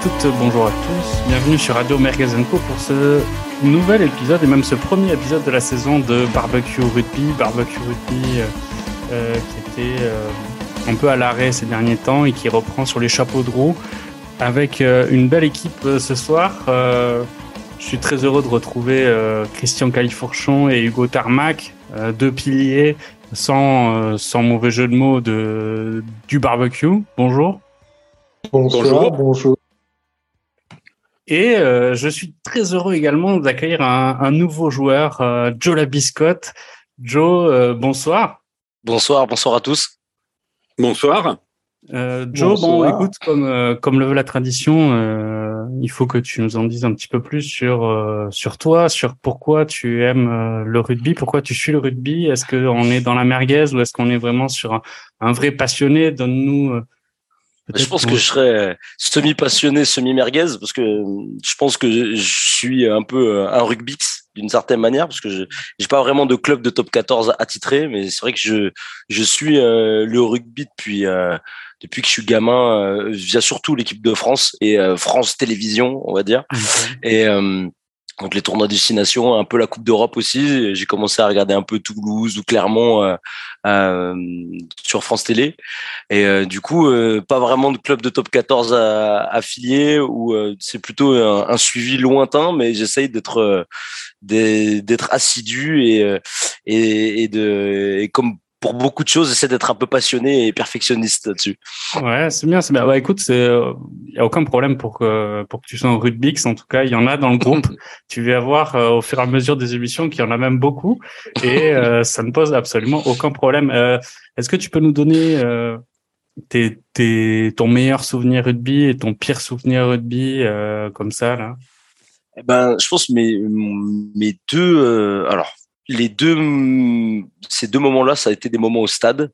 Bonjour à toutes, bonjour à tous. Bienvenue sur Radio Mergazenco pour ce nouvel épisode et même ce premier épisode de la saison de Barbecue Rugby. Barbecue Rugby euh, euh, qui était euh, un peu à l'arrêt ces derniers temps et qui reprend sur les chapeaux de roue avec une belle équipe ce soir. je suis très heureux de retrouver Christian Califourchon et Hugo Tarmac, deux piliers sans, sans mauvais jeu de mots de, du barbecue. Bonjour. Bonjour. Bonjour. Et euh, je suis très heureux également d'accueillir un, nouveau joueur, euh, Joe Labiscotte. Joe, euh, bonsoir. Bonsoir, bonsoir à tous. Bonsoir. Joe, bon, écoute, comme, comme le veut la tradition, il faut que tu nous en dises un petit peu plus sur, sur toi, sur pourquoi tu aimes le rugby, pourquoi tu suis le rugby. Est-ce qu'on est dans la merguez ou est-ce qu'on est vraiment sur un, un vrai passionné? Donne-nous je pense que je serais semi-passionné, semi-merguez, parce que je pense que je suis un peu un rugbix d'une certaine manière, parce que je n'ai pas vraiment de club de top 14 attitré, mais c'est vrai que je, je suis euh, le rugby depuis, euh, depuis que je suis gamin, euh, via surtout l'équipe de France et France Télévisions, on va dire. Et donc les tournois destination, un peu la Coupe d'Europe aussi. J'ai commencé à regarder un peu Toulouse ou Clermont euh, euh, sur France Télé. Et euh, du coup, pas vraiment de club de top 14 affilié ou c'est plutôt un, suivi lointain, mais j'essaye d'être d'être assidu et, et, et de et comme pour beaucoup de choses, essaie d'être un peu passionné et perfectionniste là-dessus. Ouais, c'est bien, c'est bien. Bah, écoute, il euh, y a aucun problème pour que pour que tu sois en Rudbix. En tout cas, il y en a dans le groupe. tu vas voir euh, au fur et à mesure des émissions qu'il y en a même beaucoup, et euh, ça ne pose absolument aucun problème. Est-ce que tu peux nous donner tes, tes, ton meilleur souvenir rugby et ton pire souvenir rugby comme ça là? Eh Ben, je pense mes mes deux. alors les deux, ces deux moments-là, ça a été des moments au stade.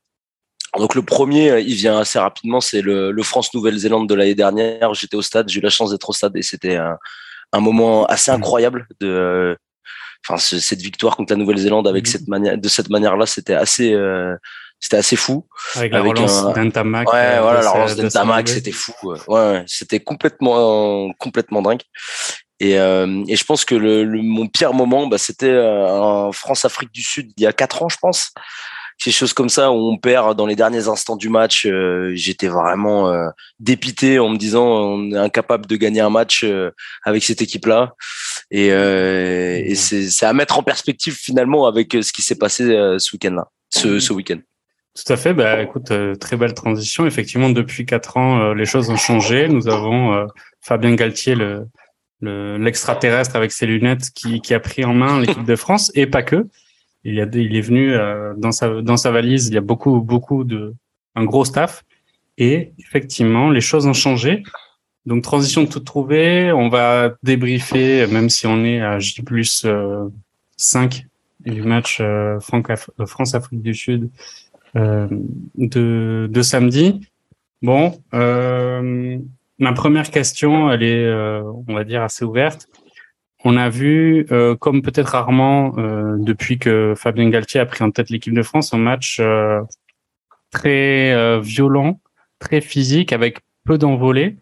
Donc le premier, il vient assez rapidement, c'est le, le France-Nouvelle-Zélande de l'année dernière. J'étais au stade, j'ai eu la chance d'être au stade et c'était un, un, moment assez mmh. incroyable de, enfin cette victoire contre la Nouvelle-Zélande avec mmh. cette manière, de cette manière-là, c'était assez, euh, c'était assez fou. Avec la relance d'Antamac. Ouais, euh, voilà, la relance c'était fou. Ouais, ouais c'était complètement, complètement dingue. Et, euh, et, je pense que le, le, mon pire moment, bah, c'était euh, en France-Afrique du Sud il y a quatre ans, je pense. Quelque chose comme ça où on perd dans les derniers instants du match. Euh, J'étais vraiment euh, dépité en me disant on est incapable de gagner un match euh, avec cette équipe-là. Et, et mmh. c'est à mettre en perspective finalement avec ce qui s'est passé ce week-end-là, ce, mmh. ce week-end. Tout à fait. Bah, écoute, très belle transition. Effectivement, depuis quatre ans, les choses ont changé. Nous avons Fabien Galtier, le, l'extraterrestre avec ses lunettes qui, a pris en main l'équipe de France et pas que. Il, est venu euh, dans sa valise. Il y a beaucoup beaucoup de un gros staff et effectivement les choses ont changé. Donc transition toute trouvée. On va débriefer même si on est à J plus 5 euh, du match euh, France Afrique du Sud de de samedi. Bon. Euh, Ma première question, elle est, euh, on va dire, assez ouverte. On a vu, euh, comme peut-être rarement euh, depuis que Fabien Galtier a pris en tête l'équipe de France, un match très violent, très physique, avec peu d'envolées.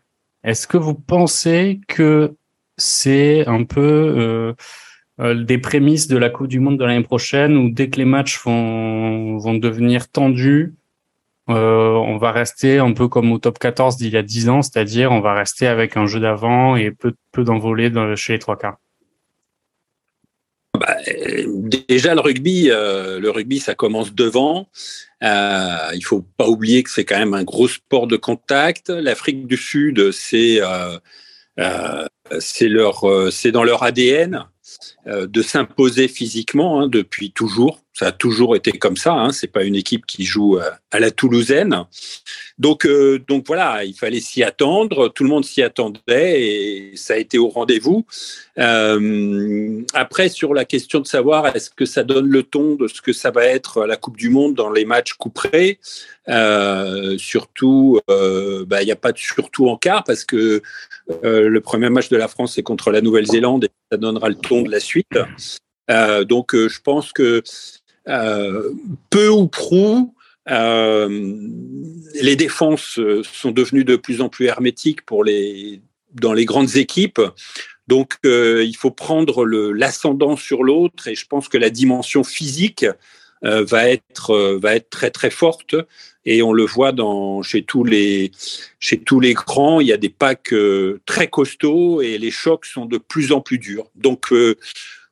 Est-ce que vous pensez que c'est un peu des prémices de la Coupe du Monde de l'année prochaine, où dès que les matchs vont, vont devenir tendus, euh, on va rester un peu comme au top 14 d'il y a 10 ans, c'est-à-dire on va rester avec un jeu d'avant et peu, peu chez les trois quarts. Bah, déjà le rugby, euh, le rugby ça commence devant. Euh, il faut pas oublier que c'est quand même un gros sport de contact. L'Afrique du Sud, c'est euh, dans leur ADN. De s'imposer physiquement hein, depuis toujours. Ça a toujours été comme ça. Hein. C'est pas une équipe qui joue euh, à la Toulousaine. Donc, euh, donc voilà, il fallait s'y attendre. Tout le monde s'y attendait et ça a été au rendez-vous. après, sur la question de savoir est-ce que ça donne le ton de ce que ça va être la Coupe du Monde dans les matchs couperés, surtout, bah, il n'y a pas de surtout en quart parce que le premier match de la France c'est contre la Nouvelle-Zélande et ça donnera le ton de la suite. Euh, donc, euh, je pense que euh, peu ou prou, les défenses sont devenues de plus en plus hermétiques dans les grandes équipes. Donc, il faut prendre l'ascendant sur l'autre et je pense que la dimension physique euh, va être euh, très très forte et on le voit chez tous les chez tous les grands il y a des packs euh, très costauds et les chocs sont de plus en plus durs donc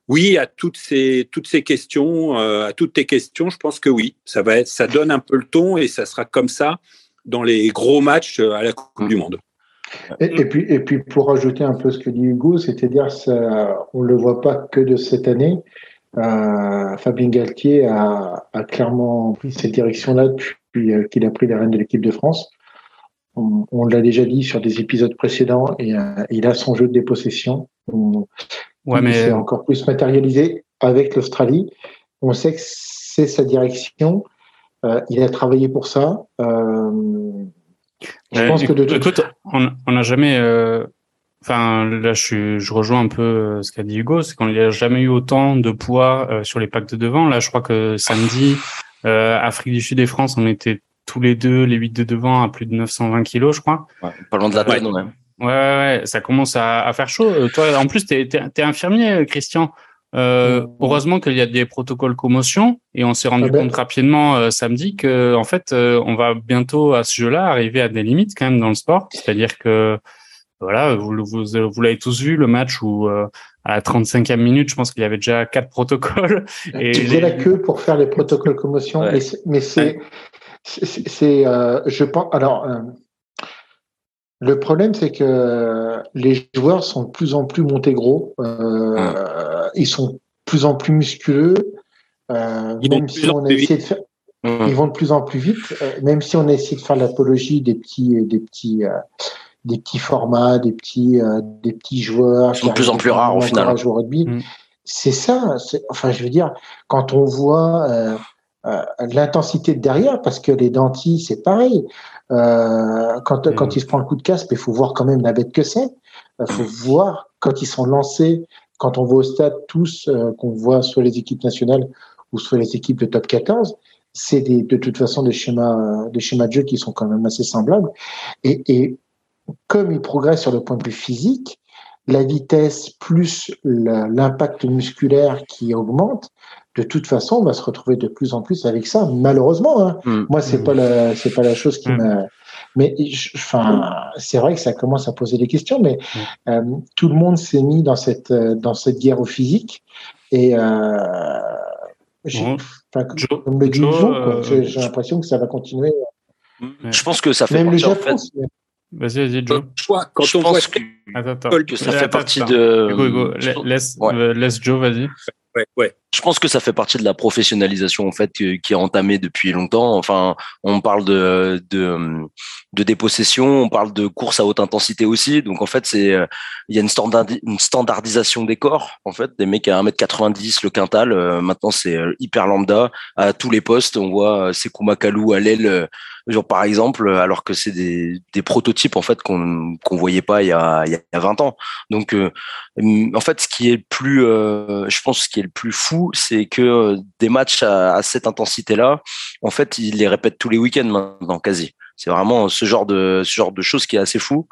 oui à toutes ces toutes ces questions à toutes tes questions je pense que oui ça va être ça donne un peu le ton et ça sera comme ça dans les gros matchs à la Coupe du Monde et, puis, et puis, pour rajouter un peu ce que dit Hugo, c'est-à-dire, on ne le voit pas que de cette année, euh, Fabien Galtier a, a, clairement pris cette direction-là depuis euh, qu'il a pris les rênes de l'équipe de France. On, on l'a déjà dit sur des épisodes précédents et euh, il a son jeu de dépossession. Ouais, mais c'est encore plus matérialisé avec l'Australie. On sait que c'est sa direction. Euh, il a travaillé pour ça. je pense que de toute... écoute, on n'a jamais Enfin, là, je, je rejoins un peu euh, ce qu'a dit Hugo, c'est qu'on n'y a jamais eu autant de poids euh, sur les packs de devant. Là, je crois que samedi, euh, Afrique du Sud et France, on était tous les deux, les huit de devant, à plus de 920 kilos, je crois. Ouais, pas loin de la taille, même. Ouais, ouais, ça commence à, à faire chaud. toi, en plus, t'es es, infirmier, Christian. Euh, heureusement qu'il y a des protocoles commotion et on s'est rendu ah ben. compte rapidement samedi que en fait on va bientôt à ce jeu-là arriver à des limites quand même dans le sport, c'est-à-dire que voilà, vous, vous, vous l'avez tous vu, le match où euh, à la 35e minute, je pense qu'il y avait déjà quatre protocoles. Et tu faisais la queue pour faire les protocoles commotion, mais c'est, c'est, euh, je pense, alors, euh, le problème, c'est que les joueurs sont de plus en plus montés gros, ils sont de plus en plus musculeux, même si on a essayé de faire, ils vont de plus en plus vite, même si on a essayé de faire l'apologie des petits, des petits, des petits formats, des petits, euh, des petits joueurs. Ils sont de plus en plus rares au final. Mm. C'est ça. Enfin, je veux dire, quand on voit euh, euh, l'intensité de derrière, parce que les dentis, c'est pareil. Euh, quand, mm. quand il se prend le coup de casque, il faut voir quand même la bête que c'est. Il faut mm. voir quand ils sont lancés, quand on voit au stade tous, qu'on voit soit les équipes nationales ou soit les équipes de top 14, c'est de toute façon des schémas, des schémas de jeu qui sont quand même assez semblables. Et, et comme il progresse sur le point de vue physique, la vitesse plus l'impact musculaire qui augmente, de toute façon, on va se retrouver de plus en plus avec ça. Malheureusement, hein. mm. moi, c'est pas la, c'est pas la chose qui mm. m'a. Mais enfin, c'est vrai que ça commence à poser des questions. Mais mm. euh, tout le monde s'est mis dans cette dans cette guerre au physique et euh, comme le dit euh, j'ai l'impression que ça va continuer. Je pense que ça fait Même partie, en fait, Vas-y, vas-y, Joe. Quand je on pense que, que, ça fait partie de. Hugo, Hugo, laisse, euh, laisse Joe, vas-y. Ouais, ouais. Je pense que ça fait partie de la professionnalisation en fait qui est entamée depuis longtemps. Enfin, on parle de de, de dépossession, on parle de course à haute intensité aussi. Donc en fait, c'est il y a une, une standardisation des corps en fait, des mecs à 1m90 le quintal. Euh, maintenant, c'est euh, hyper lambda à tous les postes. On voit Sekou Makalou à l'aile genre par exemple, alors que c'est des, des prototypes en fait qu'on qu'on voyait pas il y a il y a 20 ans. Donc euh, en fait, ce qui est le plus, euh, je pense, ce qui est le plus fou, c'est que euh, des matchs à, à cette intensité-là, en fait, ils les répètent tous les week-ends maintenant quasi. C'est vraiment ce genre de ce genre de choses qui est assez fou.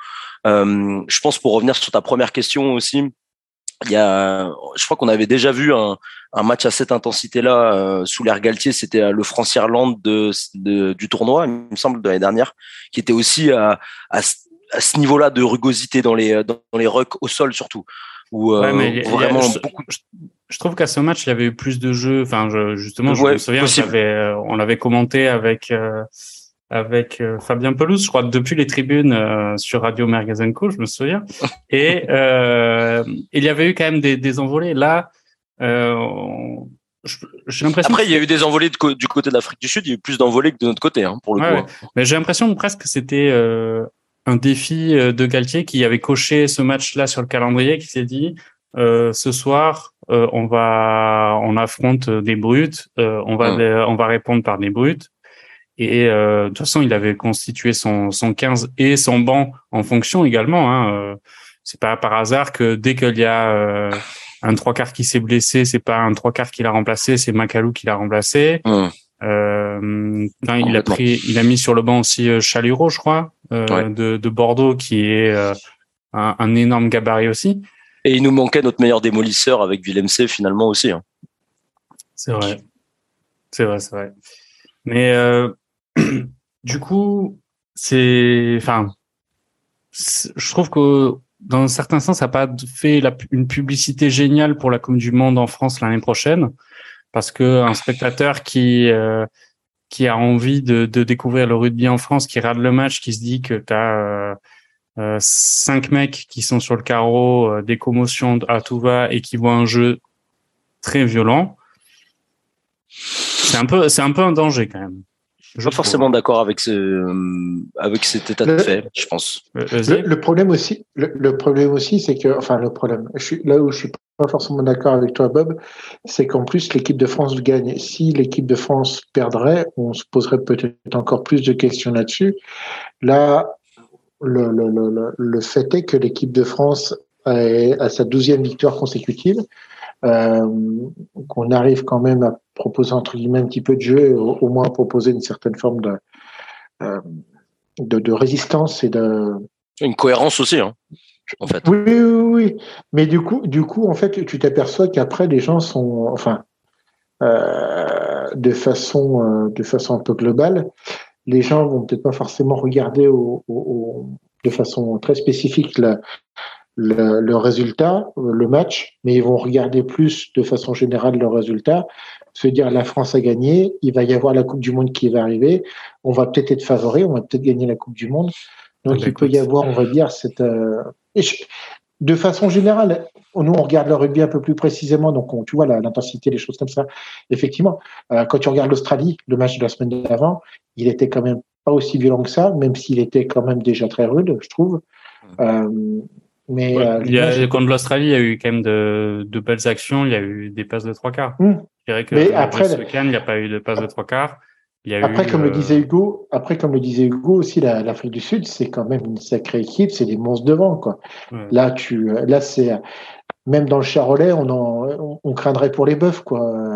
je pense pour revenir sur ta première question aussi, il y a, je crois qu'on avait déjà vu un, un match à cette intensité-là euh, sous l'air Galtier, c'était euh, le France Irlande de, de, du tournoi, il me semble de l'année dernière, qui était aussi à, à, ce niveau-là de rugosité dans les dans les rucks au sol surtout. Où, euh, mais vraiment je, beaucoup... je, trouve qu'à ce match il y avait eu plus de jeux. Enfin, je, justement, je me souviens, on l'avait commenté avec avec euh, Fabien Pelouse, je crois, depuis les tribunes euh, sur Radio Mergazenco, je me souviens. Et euh, il y avait eu quand même des, des envolées. Là, j'ai l'impression. Après, il y a eu des envolées du côté de l'Afrique du Sud. Il y a eu plus d'envolées que de notre côté, hein, pour le coup. Hein. Mais j'ai l'impression presque que c'était un défi de Galtier qui avait coché ce match-là sur le calendrier, qui s'est dit ce soir, on va, on affronte des brutes, on va, on va répondre par des brutes. Et euh, de toute façon, il avait constitué son, son 15 et son banc en fonction également. Hein. Euh, c'est pas par hasard que dès qu'il y a euh, un trois quarts qui s'est blessé, c'est pas un trois quarts qui l'a remplacé, c'est Macalou qui l'a remplacé. Mmh. Euh, il a pris, il a mis sur le banc aussi Chaluro, je crois, euh, de, de, Bordeaux, qui est euh, un, un, énorme gabarit aussi. Et il nous manquait notre meilleur démolisseur avec Villemc finalement aussi. Hein. C'est vrai, c'est vrai, c'est vrai. Mais du coup, c'est, enfin, je trouve que dans un certain sens, ça n'a pas fait une publicité géniale pour la Coupe du Monde en France l'année prochaine, parce que un spectateur qui euh, qui a envie de, découvrir le rugby en France, qui regarde le match, qui se dit que tu as euh, euh, cinq mecs qui sont sur le carreau, des commotions à tout va et qui voient un jeu très violent, c'est un peu c'est un peu un danger quand même. Je suis pas forcément d'accord avec ce, euh, avec cet état de fait, je pense. Le, le, problème aussi, le, le problème aussi, c'est que, enfin, le problème, je suis, là où je suis pas forcément d'accord avec toi, Bob, c'est qu'en plus, l'équipe de France gagne. Si l'équipe de France perdrait, on se poserait peut-être encore plus de questions là-dessus. Là, le, le, le, le fait est que l'équipe de France a sa douzième victoire consécutive euh, qu'on arrive quand même à proposer entre guillemets un petit peu de jeu, au, au moins proposer une certaine forme de, euh, de, de, résistance et de une cohérence aussi, hein, en fait. Oui, oui, oui. Mais du coup, du coup, en fait, tu t'aperçois qu'après les gens sont, enfin, euh, de façon, euh, de façon un peu globale, les gens vont peut-être pas forcément regarder au, au, de façon très spécifique la, le, le, résultat, le match, mais ils vont regarder plus de façon générale le résultat, se dire la France a gagné, il va y avoir la Coupe du Monde qui va arriver, on va peut-être être favori, on va peut-être gagner la Coupe du Monde. Donc ah, il peut y avoir, on va dire, cette. Euh, de façon générale, nous on regarde le rugby un peu plus précisément, donc on, tu vois l'intensité, les choses comme ça. Effectivement, euh, quand tu regardes l'Australie, le match de la semaine d'avant, il était quand même pas aussi violent que ça, même s'il était quand même déjà très rude, je trouve. Mmh. Euh, mais ouais, euh, il y a, contre l'Australie, il y a eu quand même de, de, belles actions. Il y a eu des passes de trois quarts. Mmh. Je dirais que mais après, ce week-end, il n'y a pas eu de passes de trois quarts. Il y a après, eu, comme euh... le disait Hugo, après, comme le disait Hugo aussi, l'Afrique du Sud, c'est quand même une sacrée équipe. C'est des monstres devant, quoi. Ouais. Là, tu, là, c'est même dans le Charolais, on, en, on, craindrait pour les bœufs, quoi.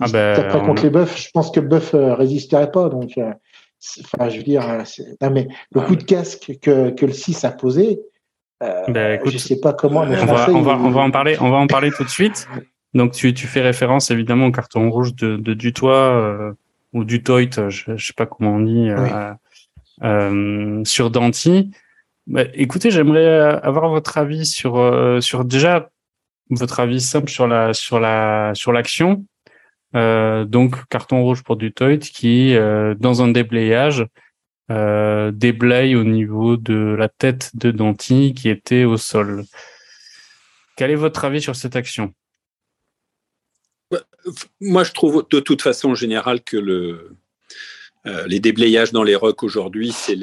Ah ben, après, contre les bœufs, je pense que le bœuf euh, résisterait pas. Donc, euh, enfin, je veux dire, non, mais le ouais. coup de casque que, que le 6 a posé, euh, ben, écoute, je sais pas comment. On va, on, va, on va en parler. On va en parler tout de suite. Donc tu, tu fais référence évidemment au carton rouge de, de Dutoit euh, ou Dutoit, je, je sais pas comment on dit, oui. euh, euh, sur Danti. Bah, écoutez, j'aimerais avoir votre avis sur euh, sur déjà votre avis simple sur la sur la sur l'action. donc carton rouge pour Dutoit qui dans un déblayage euh, déblaye au niveau de la tête de Danti qui était au sol. Quel est votre avis sur cette action? Moi, je trouve de toute façon en général que le, euh, les déblayages dans les rocks aujourd'hui, c'est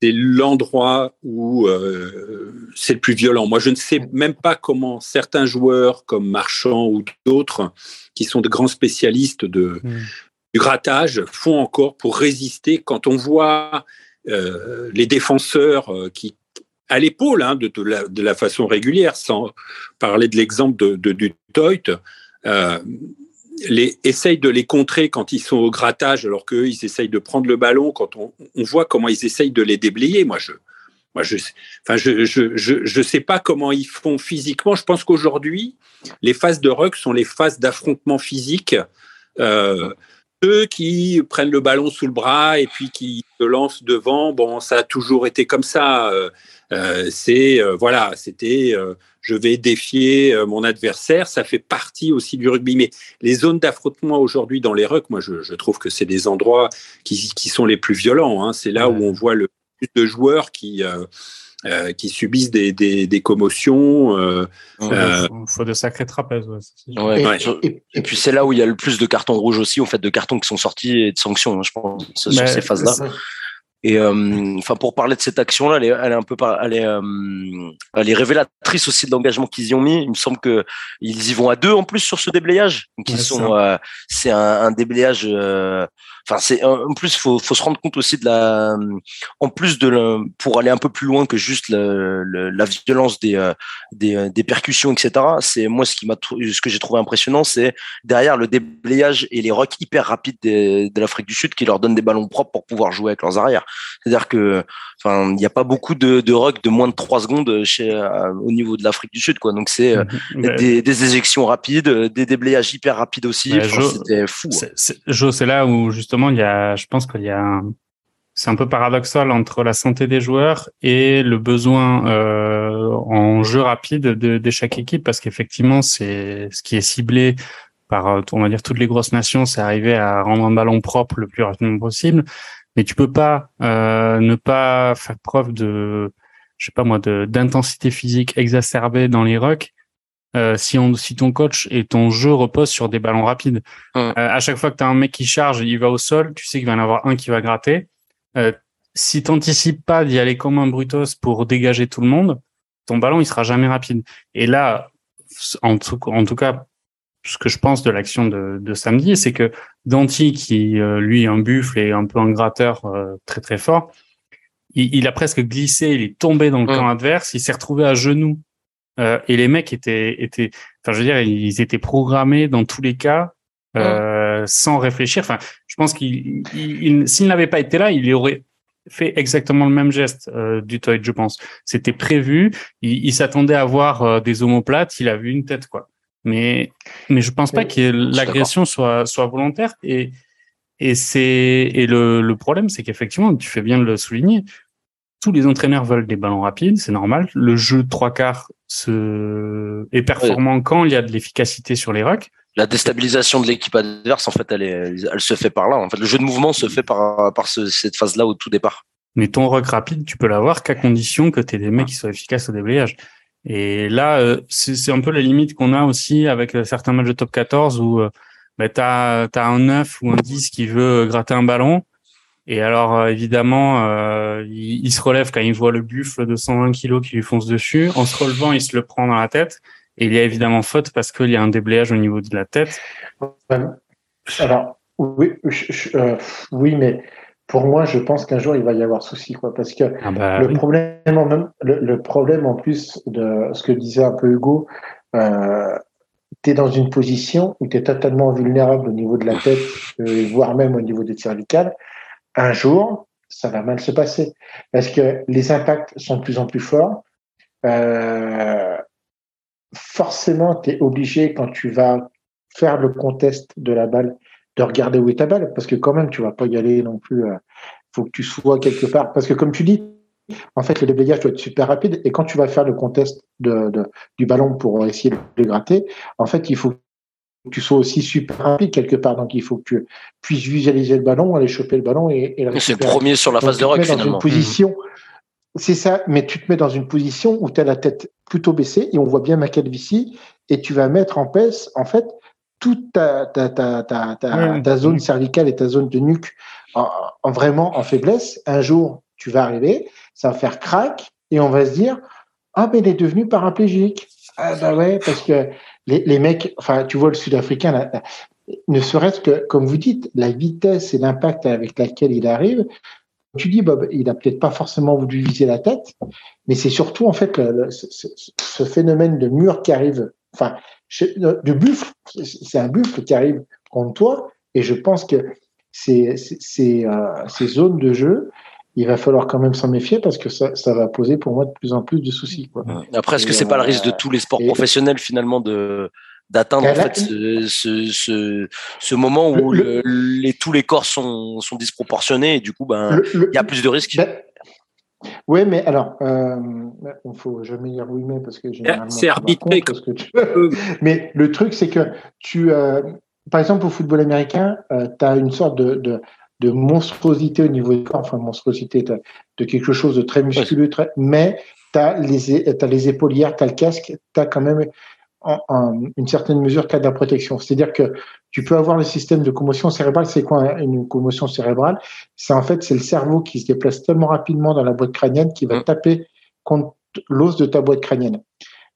c'est l'endroit où euh, c'est le plus violent. Moi, je ne sais même pas comment certains joueurs comme Marchand ou d'autres, qui sont de grands spécialistes de, mmh du grattage font encore pour résister quand on voit euh, les défenseurs euh, qui à l'épaule hein, de, de, la, façon régulière, sans parler de l'exemple de, du Toit, euh, essayent de les contrer quand ils sont au grattage, alors qu'eux, ils essayent de prendre le ballon, quand on, on, voit comment ils essayent de les déblayer. Moi, je moi, je enfin, je, je, je, je sais pas comment ils font physiquement. Je pense qu'aujourd'hui, les phases de ruck sont les phases d'affrontement physique. Euh, ceux qui prennent le ballon sous le bras et puis qui se lancent devant, bon, ça a toujours été comme ça. Euh, euh c'est euh, voilà, c'était euh, je vais défier euh, mon adversaire. Ça fait partie aussi du rugby. Mais les zones d'affrontement aujourd'hui dans les rucks, moi, je, je trouve que c'est des endroits qui, qui, sont les plus violents. Hein. C'est là ouais. où on voit le plus de joueurs qui euh, qui subissent des, des, des commotions. Euh, il euh, faut, faut, de sacrés trapèzes. Ouais, ouais, et, et, et, puis c'est là où il y a le plus de cartons rouges aussi, en fait, de cartons qui sont sortis et de sanctions, hein, je pense, sur Mais, ces phases-là. Et enfin, pour parler de cette action-là, elle est, elle est un peu, elle est, elle est révélatrice aussi de l'engagement qu'ils y ont mis. Il me semble que ils y vont à deux en plus sur ce déblayage. Donc ils sont, c'est un, un, déblayage enfin c'est en plus faut faut se rendre compte aussi de la en plus de le, pour aller un peu plus loin que juste la violence des, euh, des, euh, des percussions etc c'est moi ce qui m'a ce que j'ai trouvé impressionnant c'est derrière le déblayage et les rocks hyper rapides de, de l'Afrique du Sud qui leur donnent des ballons propres pour pouvoir jouer avec leurs arrières. C'est à dire que enfin il n'y a pas beaucoup de, de rock de moins de 3 secondes chez euh, au niveau de l'Afrique du Sud quoi. Donc c'est des, des, éjections rapides des déblayages hyper rapides aussi. C'était fou hein. c'est là où justement il y a je pense qu'il y a c'est un peu paradoxal entre la santé des joueurs et le besoin euh, en jeu rapide de, de chaque équipe parce qu'effectivement c'est ce qui est ciblé par on va dire toutes les grosses nations c'est arriver à rendre un ballon propre le plus rapidement possible. Mais tu peux pas euh, ne pas faire preuve de je sais pas moi d'intensité physique exacerbée dans les rucks euh, si, on, si ton coach et ton jeu repose sur des ballons rapides. Euh, à chaque fois que tu as un mec qui charge, il va au sol, tu sais qu'il va y en avoir un qui va gratter. Euh, si t'anticipes pas d'y aller comme un brutos pour dégager tout le monde, ton ballon il sera jamais rapide. Et là, en tout, en tout cas, ce que je pense de l'action de, de, samedi, c'est que Danti, qui euh, lui est un buffle et un peu un gratteur très très fort, il, il, a presque glissé, il est tombé dans le camp adverse, il s'est retrouvé à genoux euh, et les mecs étaient, étaient, enfin, je veux dire, ils étaient programmés dans tous les cas, euh, sans réfléchir. Enfin, je pense qu'il, s'il n'avait pas été là, il aurait fait exactement le même geste euh, du Toy, je pense. C'était prévu. Il, s'attendait à voir des omoplates. Il a vu une tête, quoi. Mais, mais je pense pas que l'agression soit, soit volontaire. Et, et c'est, et le, le problème, c'est qu'effectivement, tu fais bien de le souligner tous les entraîneurs veulent des ballons rapides, c'est normal. Le jeu de trois quarts se... est performant quand il y a de l'efficacité sur les rocks. La déstabilisation de l'équipe adverse, en fait, elle, est, elle se fait par là. En fait, le jeu de mouvement se fait par, par cette phase-là au tout départ. Mais ton rock rapide, tu peux l'avoir qu'à condition que tu aies des mecs qui soient efficaces au déblayage. Et là, euh, c'est un peu la limite qu'on a aussi avec euh, certains matchs de top 14 où euh, bah, tu as, as, un 9 ou un 10 qui veut gratter un ballon et alors, euh, évidemment, euh, il, se relève quand il voit le buffle de 120 kilos qui lui fonce dessus. En se relevant, il se le prend dans la tête. Et il y a évidemment faute parce qu'il y a un déblayage au niveau de la tête. Alors, oui, euh, oui, mais pour moi, je pense qu'un jour, il va y avoir souci. Quoi, parce que ah bah le, problème en même, le, problème, en plus de ce que disait un peu Hugo, euh, tu es dans une position où tu es totalement vulnérable au niveau de la tête, voire même au niveau des cervicales un jour, ça va mal se passer parce que les impacts sont de plus en plus forts. Euh, forcément, tu es obligé, quand tu vas faire le contest de la balle, de regarder où est ta balle parce que quand même, tu vas pas y aller non plus. Il euh, faut que tu sois quelque part. Parce que comme tu dis, en fait, le déblayage doit être super rapide et quand tu vas faire le contest du ballon pour essayer de le gratter, en fait, il faut tu sois aussi super rapide quelque part. Donc, il faut que tu puisses visualiser le ballon, aller choper le ballon et, et C'est le premier sur la phase de rock, finalement. position, c'est ça, mais tu te mets dans une position où tu as la tête plutôt baissée et on voit bien ma calvitie et tu vas mettre en pèse, en fait, toute ta, ta, ta, ta, ta, zone cervicale et ta zone de nuque en, vraiment en faiblesse. Un jour, tu vas arriver, ça va faire crack et on va se dire, ah, mais il est devenu paraplégique. Ah, bah ouais, parce que les, les, mecs, enfin, tu vois le Sud-Africain, ne serait-ce que, comme vous dites, la vitesse et l'impact avec laquelle il arrive. Tu dis, Bob, il a peut-être pas forcément voulu viser la tête, mais c'est surtout en fait le, ce, phénomène de mur qui arrive, enfin, de buffle, c'est un buffle qui arrive contre toi, et je pense que ces, euh, ces zones de jeu, il va falloir quand même s'en méfier parce que ça, ça, va poser pour moi de plus en plus de soucis. Quoi. Après, est-ce que c'est pas le risque de tous les sports professionnels finalement de d'atteindre en fait ce, ce, ce, moment où les, tous les corps sont, sont disproportionnés et du coup ben il y a plus de risques? Ben, oui, mais alors, euh, il faut jamais dire oui, mais parce que généralement. C'est arbitré. Que tu... mais le truc, c'est que tu, euh, par exemple, au football américain, euh, tu as une sorte de, de, de monstruosité au niveau du corps, enfin monstruosité de quelque chose de très musculeux, très, mais tu as les, as les épaulières, tu as le casque, tu as quand même en, une certaine mesure cas de protection. C'est-à-dire que tu peux avoir le système de commotion cérébrale. C'est quoi une commotion cérébrale? C'est en fait c'est le cerveau qui se déplace tellement rapidement dans la boîte crânienne qui va mmh. taper contre l'os de ta boîte crânienne.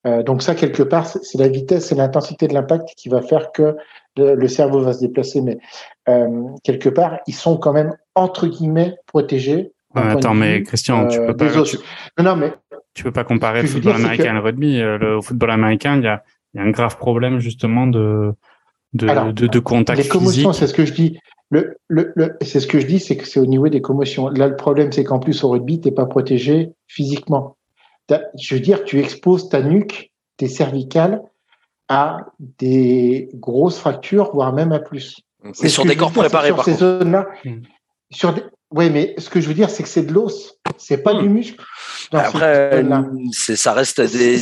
Euh, donc ça, quelque part, c'est la vitesse et l'intensité de l'impact qui va faire que le, cerveau va se déplacer. Mais euh, quelque part, ils sont quand même entre guillemets protégés. attends, mais Christian, tu peux pas. non, mais tu peux pas comparer le football américain et le rugby. Le, au football américain, il y a, y a un grave problème justement de de, de, de, contact Les commotions, c'est ce que je dis. Le, le, le c'est ce que je dis, c'est que c'est au niveau des commotions. Là, le problème, c'est qu'en plus au rugby, t'es pas protégé physiquement je veux dire, tu exposes ta nuque, tes cervicales à des grosses fractures, voire même à plus. C'est sur des corps préparés, sur ces zones-là. Hmm. Sur Oui, mais ce que je veux dire, c'est que c'est de l'os, c'est pas du hmm. muscle. Après, ça reste des.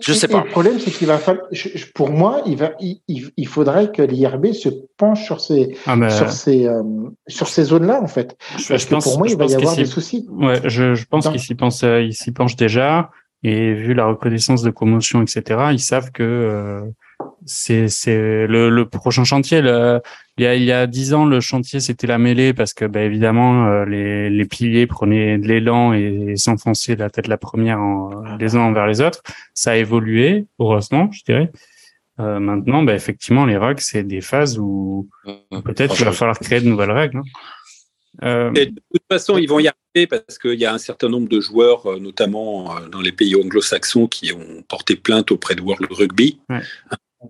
Je sais pas. le problème, c'est qu'il va falloir, pour moi, il va, il, faudrait que l'IRB se penche sur ces, ah, sur ces, euh, sur ces zones-là, en fait. Je, Parce que pour moi, il va y avoir des soucis. Ouais, je, je pense qu'il s'y pense, euh, il s'y penche déjà. Et vu la reconnaissance de commotion, etc., ils savent que euh, c'est c'est le, le, prochain chantier. Le, il y a il y a dix ans, le chantier c'était la mêlée parce que bah, évidemment euh, les les piliers prenaient de l'élan et, s'enfonçaient la tête la première en, les uns envers les autres. Ça a évolué heureusement, je dirais. Euh, maintenant, bah, effectivement, les règles, c'est des phases où mmh. peut-être qu'il va falloir créer de nouvelles règles. Hein. Euh, de toute façon, ils vont y arriver parce qu'il y a un certain nombre de joueurs, euh, notamment dans les pays anglo-saxons, qui ont porté plainte auprès de World Rugby. Ouais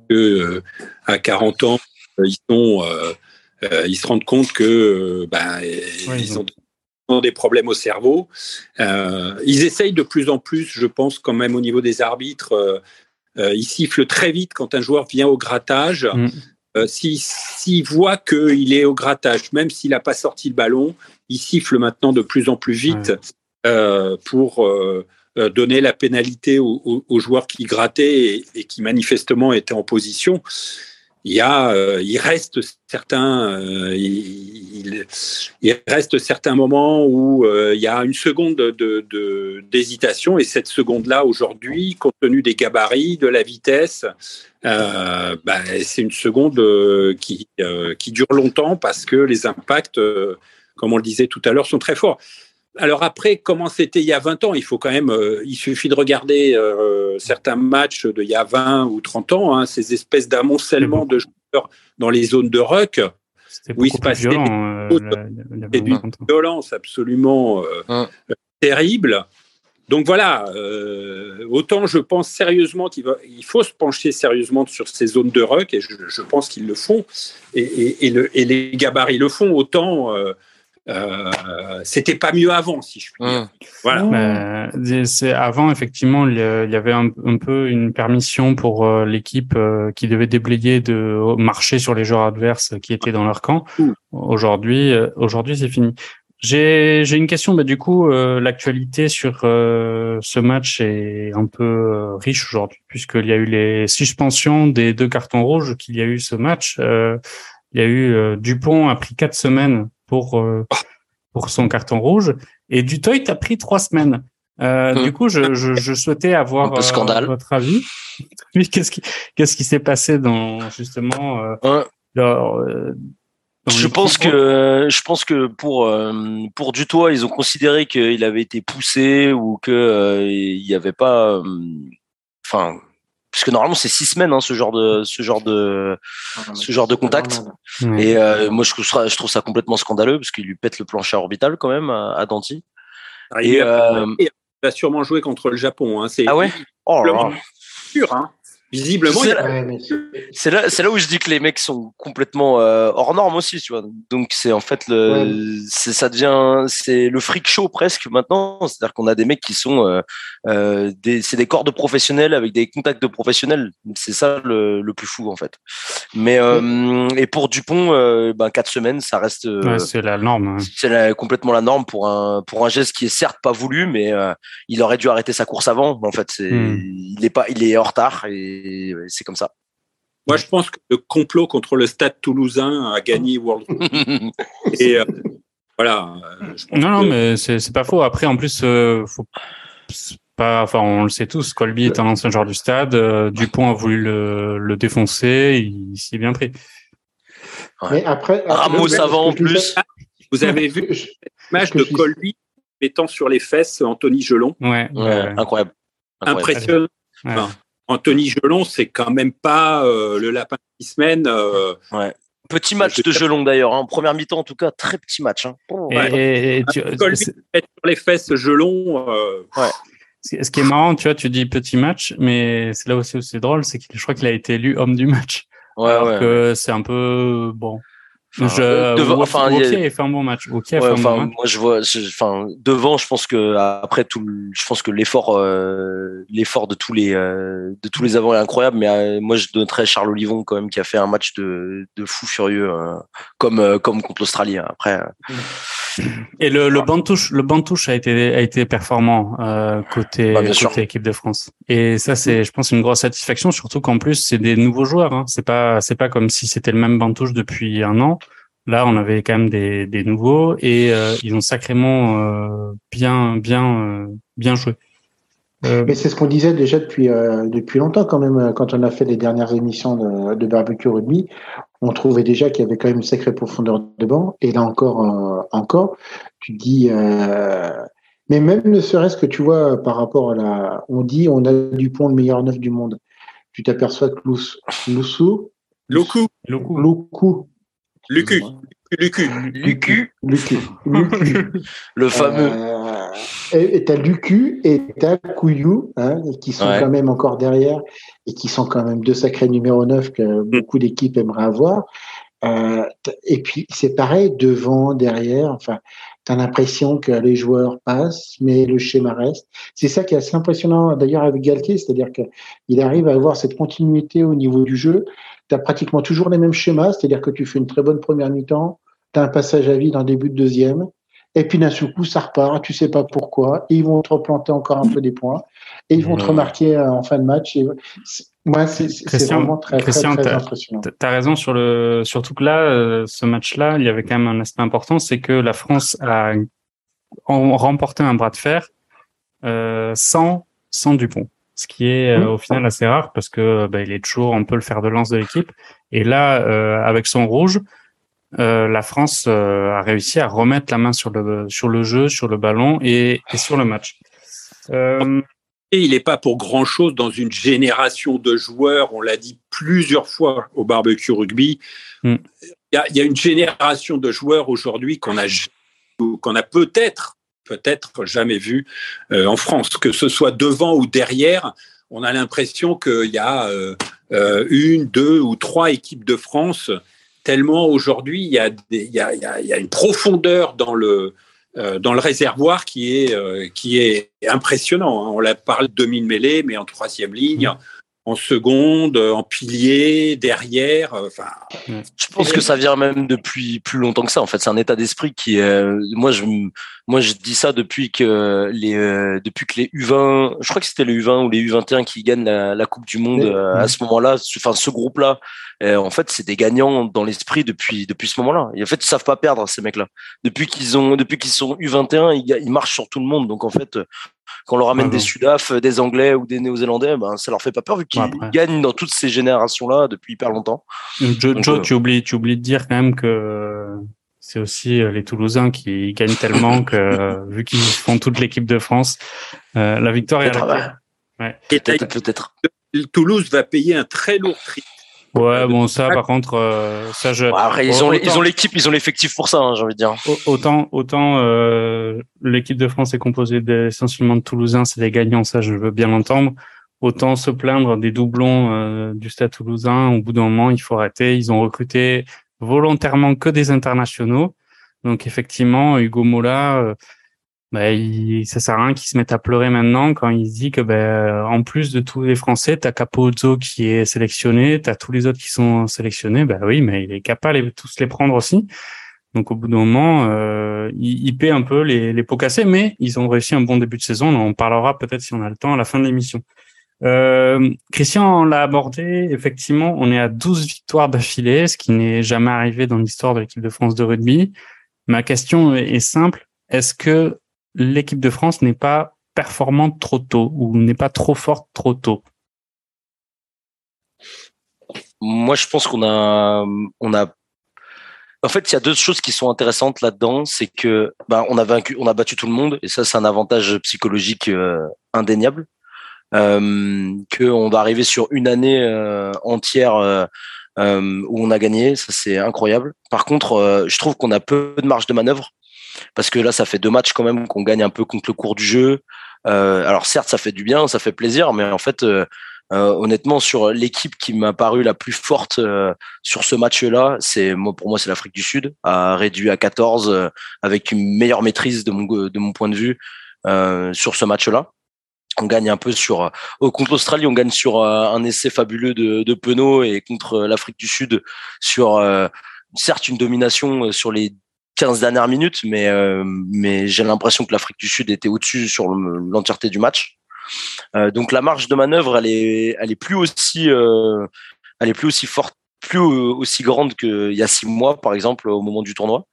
que euh, à 40 ans, euh, ils sont, euh, ils se rendent compte que ben, ils ont ont des problèmes au cerveau. ils essayent de plus en plus, je pense, quand même au niveau des arbitres, ils sifflent très vite quand un joueur vient au grattage. Mm. S'il voit qu'il est au grattage, même s'il n'a pas sorti le ballon, il siffle maintenant de plus en plus vite pour euh, donner la pénalité aux, joueurs qui grattaient et, qui manifestement étaient en position. Il y a, euh, il reste certains, euh, il, reste certains moments où il y a une seconde de, d'hésitation et cette seconde-là aujourd'hui, compte tenu des gabarits, de la vitesse, ben, c'est une seconde qui, qui dure longtemps parce que les impacts, comme on le disait tout à l'heure, sont très forts. Alors après, comment c'était il y a 20 ans Il faut quand même, euh, il suffit de regarder euh, certains matchs d'il y a 20 ou 30 ans, hein, ces espèces d'amoncellement de joueurs dans les zones de ruck, où il se passait violent, euh, d'une violence absolument terrible. Donc voilà, autant je pense sérieusement qu'il il faut se pencher sérieusement sur ces zones de ruck, et je, pense qu'ils le font, et, et, les gabarits le font, autant euh, c'était pas mieux avant, si je puis dire. Mmh. Voilà. c'est avant effectivement, il y avait un, peu une permission pour euh, l'équipe euh, qui devait déblayer de marcher sur les joueurs adverses qui étaient dans leur camp. Mmh. Aujourd'hui, aujourd'hui, c'est fini. J'ai j'ai une question. Bah, du coup, l'actualité sur ce match est un peu riche aujourd'hui, puisqu'il y a eu les suspensions des deux cartons rouges qu'il y a eu ce match. il y a eu Dupont a pris quatre semaines pour euh, pour son carton rouge et Dutoit a pris trois semaines. Euh, hum. Du coup, je, je, je souhaitais avoir euh, votre avis. qu'est-ce qui qu'est-ce qui s'est passé dans justement euh, je pense que je pense que pour pour Dutoit, ils ont considéré qu'il avait été poussé ou que il n'y avait pas enfin puisque normalement c'est six semaines hein, ce genre de ce genre de ah, ce genre de contact. Et euh, moi je trouve, ça, je trouve ça complètement scandaleux parce qu'il lui pète le plancher orbital quand même à, à Danti. Ah, et, euh, il va sûrement jouer contre le Japon. Hein. Ah ouais? Oh sûr. Hein. Visiblement, c'est là, c'est là où je dis que les mecs sont complètement euh, hors normes aussi, tu vois. Donc c'est en fait le, c'est ça devient, c'est le freak show presque maintenant. C'est-à-dire qu'on a des mecs qui sont, euh, euh des, c'est des corps de professionnels avec des contacts de professionnels. C'est ça le, le, plus fou en fait. Mais euh, et pour Dupont, euh, ben quatre semaines, ça reste. c'est la norme. Hein. C'est complètement la norme pour un pour un geste qui est certes pas voulu, mais il aurait dû arrêter sa course avant. En fait, c'est, hmm. il est pas, il est en retard et c'est comme ça. Moi, je pense que le complot contre le Stade Toulousain a gagné World Et euh, voilà. Euh, non, non, mais c'est pas faux. Après, en plus, euh, faut pas. Enfin, on le sait tous. Colby est un ancien joueur du Stade. Dupont a voulu le, défoncer. Il s'y est bien pris. Mais après, Ramos avant en plus. Vous avez vu l'image de Colby mettant sur les fesses Anthony Gelon. Ouais, incroyable. Impressionnant Anthony Gelon, c'est quand même pas le lapin qui se mène. ouais. Petit match de Gelon d'ailleurs, en hein. première mi-temps en tout cas, très petit match. Hein. et, tu, sur les fesses Gelon. ouais. Ce qui est marrant, tu vois, tu dis petit match, mais c'est là aussi où c'est drôle, c'est que je crois qu'il a été élu homme du match. Ouais, alors ouais, que c'est un peu bon. Enfin, je, devant, enfin, il a fait un bon match. ouais, enfin, bon moi je vois, enfin devant, je pense que après tout, je pense que l'effort, euh, l'effort de tous les, euh, de tous les avants est incroyable. Mais euh, moi je donnerais Charles Olivon quand même qui a fait un match de, de fou furieux, comme comme contre l'Australie. Hein. Après. Et le, le banc de touche, le banc de touche a été a été performant euh, côté bah, côté équipe de France. Et ça c'est, je pense, une grosse satisfaction, surtout qu'en plus c'est des nouveaux joueurs. Hein. C'est pas c'est pas comme si c'était le même banc de touche depuis un an. Là, on avait quand même des, des nouveaux et euh, ils ont sacrément euh, bien bien euh, bien joué. Mais c'est ce qu'on disait déjà depuis depuis longtemps quand même quand on a fait les dernières émissions de, de barbecue rugby on trouvait déjà qu'il y avait quand même une sacrée profondeur de banc. Et là encore, euh, encore, tu dis, euh, mais même ne serait-ce que tu vois par rapport à la, on dit, on a du pont le meilleur neuf du monde. Tu t'aperçois que Loussou, Loukou, Loukou, Loukou, Lucu, Lucu, Lucu, Lucu, le fameux. Euh, et t'as Lucu et t'as Couillou, hein, qui sont quand même encore derrière et qui sont quand même deux sacrés numéro 9 que beaucoup d'équipes aimeraient avoir. Euh, et puis c'est pareil, devant, derrière, enfin, tu as l'impression que les joueurs passent, mais le schéma reste. C'est ça qui est assez impressionnant d'ailleurs avec Galtier, c'est-à-dire qu'il arrive à avoir cette continuité au niveau du jeu. Tu as pratiquement toujours les mêmes schémas, c'est-à-dire que tu fais une très bonne première mi-temps, tu as un passage à vide en début de deuxième, et puis d'un seul coup, ça repart, tu sais pas pourquoi, et ils vont te replanter encore un peu des points, et ils vont te remarquer euh, en fin de match. Et moi, c'est vraiment très, Christian, très, impressionnant. Tu as raison sur le, surtout que là, euh, ce match-là, il y avait quand même un aspect important, c'est que la France a remporté un bras de fer euh, sans, sans Dupont ce qui est euh, au final assez rare parce que bah, il est toujours un peu le fer de lance de l'équipe. Et là, avec son rouge, euh, la France a réussi à remettre la main sur le sur le jeu, sur le ballon et, et sur le match. Et il n'est pas pour grand chose dans une génération de joueurs. On l'a dit plusieurs fois au barbecue rugby. Hmm. Il y, a, y, a, une génération de joueurs aujourd'hui qu'on a qu'on a peut-être peut-être jamais vu euh, en France, que ce soit devant ou derrière. On a l'impression qu'il y a euh, euh, une, deux ou trois équipes de France, tellement aujourd'hui il, il, y a, une profondeur dans le, dans le réservoir qui est, qui est impressionnant. Hein. On l'a parlé de demi-mêlée, mais en troisième ligne, mmh en seconde, en pilier, derrière. Euh, enfin, je pense que ça vient même depuis plus longtemps que ça. En fait, c'est un état d'esprit qui est. Moi, je moi, je dis ça depuis que les euh, depuis que les U20, je crois que c'était les U20 ou les U21 qui gagnent la, Coupe du Monde euh, à ce moment-là. Enfin, ce groupe-là, en fait, c'est des gagnants dans l'esprit depuis depuis ce moment-là. Et en fait, ils savent pas perdre ces mecs-là. Depuis qu'ils ont depuis qu'ils sont U21, ils, ils marchent sur tout le monde. Donc en fait, quand on leur ramène des Sudaf, des Anglais ou des Néo-Zélandais, ben, ça leur fait pas peur vu qu'ils gagnent dans toutes ces générations-là depuis hyper longtemps. Joe, euh, tu oublies, tu oublies de dire quand même que c'est aussi euh, les Toulousains qui gagnent tellement que vu qu'ils font toute l'équipe de France, euh, la victoire est à la ouais. Peut-être, peut-être. Toulouse va payer un très lourd prix Ouais, bon, ça, par contre, euh, ça, je. après, ils ont, ils ont l'équipe, ils ont l'effectif pour ça, hein, j'ai envie de dire. Autant, autant, euh, l'équipe de France est composée essentiellement de Toulousains, c'est des gagnants, ça, je veux bien l'entendre. Autant se plaindre des doublons euh, du Stade Toulousain. Au bout d'un moment, il faut arrêter. Ils ont recruté volontairement que des internationaux. Donc, effectivement, Hugo Mola bah, il, ça sert à rien qu'ils se mettent à pleurer maintenant quand il se dit que ben en plus de tous les Français, t'as Capozzo qui est sélectionné, t'as tous les autres qui sont sélectionnés. Ben oui, mais il est capable de tous les prendre aussi. Donc au bout d'un moment, euh, il, il, paie un peu les, les pots cassés, mais ils ont réussi un bon début de saison. On en parlera peut-être si on a le temps à la fin de l'émission. Euh, Christian l'a abordé. Effectivement, on est à 12 victoires d'affilée, ce qui n'est jamais arrivé dans l'histoire de l'équipe de France de rugby. Ma question est simple. Est-ce que l'équipe de France n'est pas performante trop tôt ou n'est pas trop forte trop tôt Moi, je pense qu'on a, on a. En fait, il y a deux choses qui sont intéressantes là-dedans, c'est que bah, on a vaincu, on a battu tout le monde, et ça, c'est un avantage psychologique euh, indéniable. euh, qu'on va arriver sur une année euh, entière euh, où on a gagné. Ça, c'est incroyable. Par contre, je trouve qu'on a peu de marge de manœuvre parce que là, ça fait deux matchs quand même qu'on gagne un peu contre le cours du jeu. alors certes, ça fait du bien, ça fait plaisir, mais en fait, honnêtement, sur l'équipe qui m'a paru la plus forte sur ce match-là, c'est pour moi c'est l'Afrique du Sud, a réduit à 14 avec une meilleure maîtrise de mon de mon point de vue sur ce match-là on gagne un peu sur euh, contre l'Australie, on gagne sur euh, un essai fabuleux de, de Penaud et contre euh, l'Afrique du Sud sur certes une domination sur les 15 dernières minutes, mais mais j'ai l'impression que l'Afrique du Sud était au-dessus sur l'entièreté du match. donc la marge de manœuvre, elle est elle est plus aussi elle est plus aussi forte, plus aussi grande qu'il y a six mois par exemple au moment du tournoi.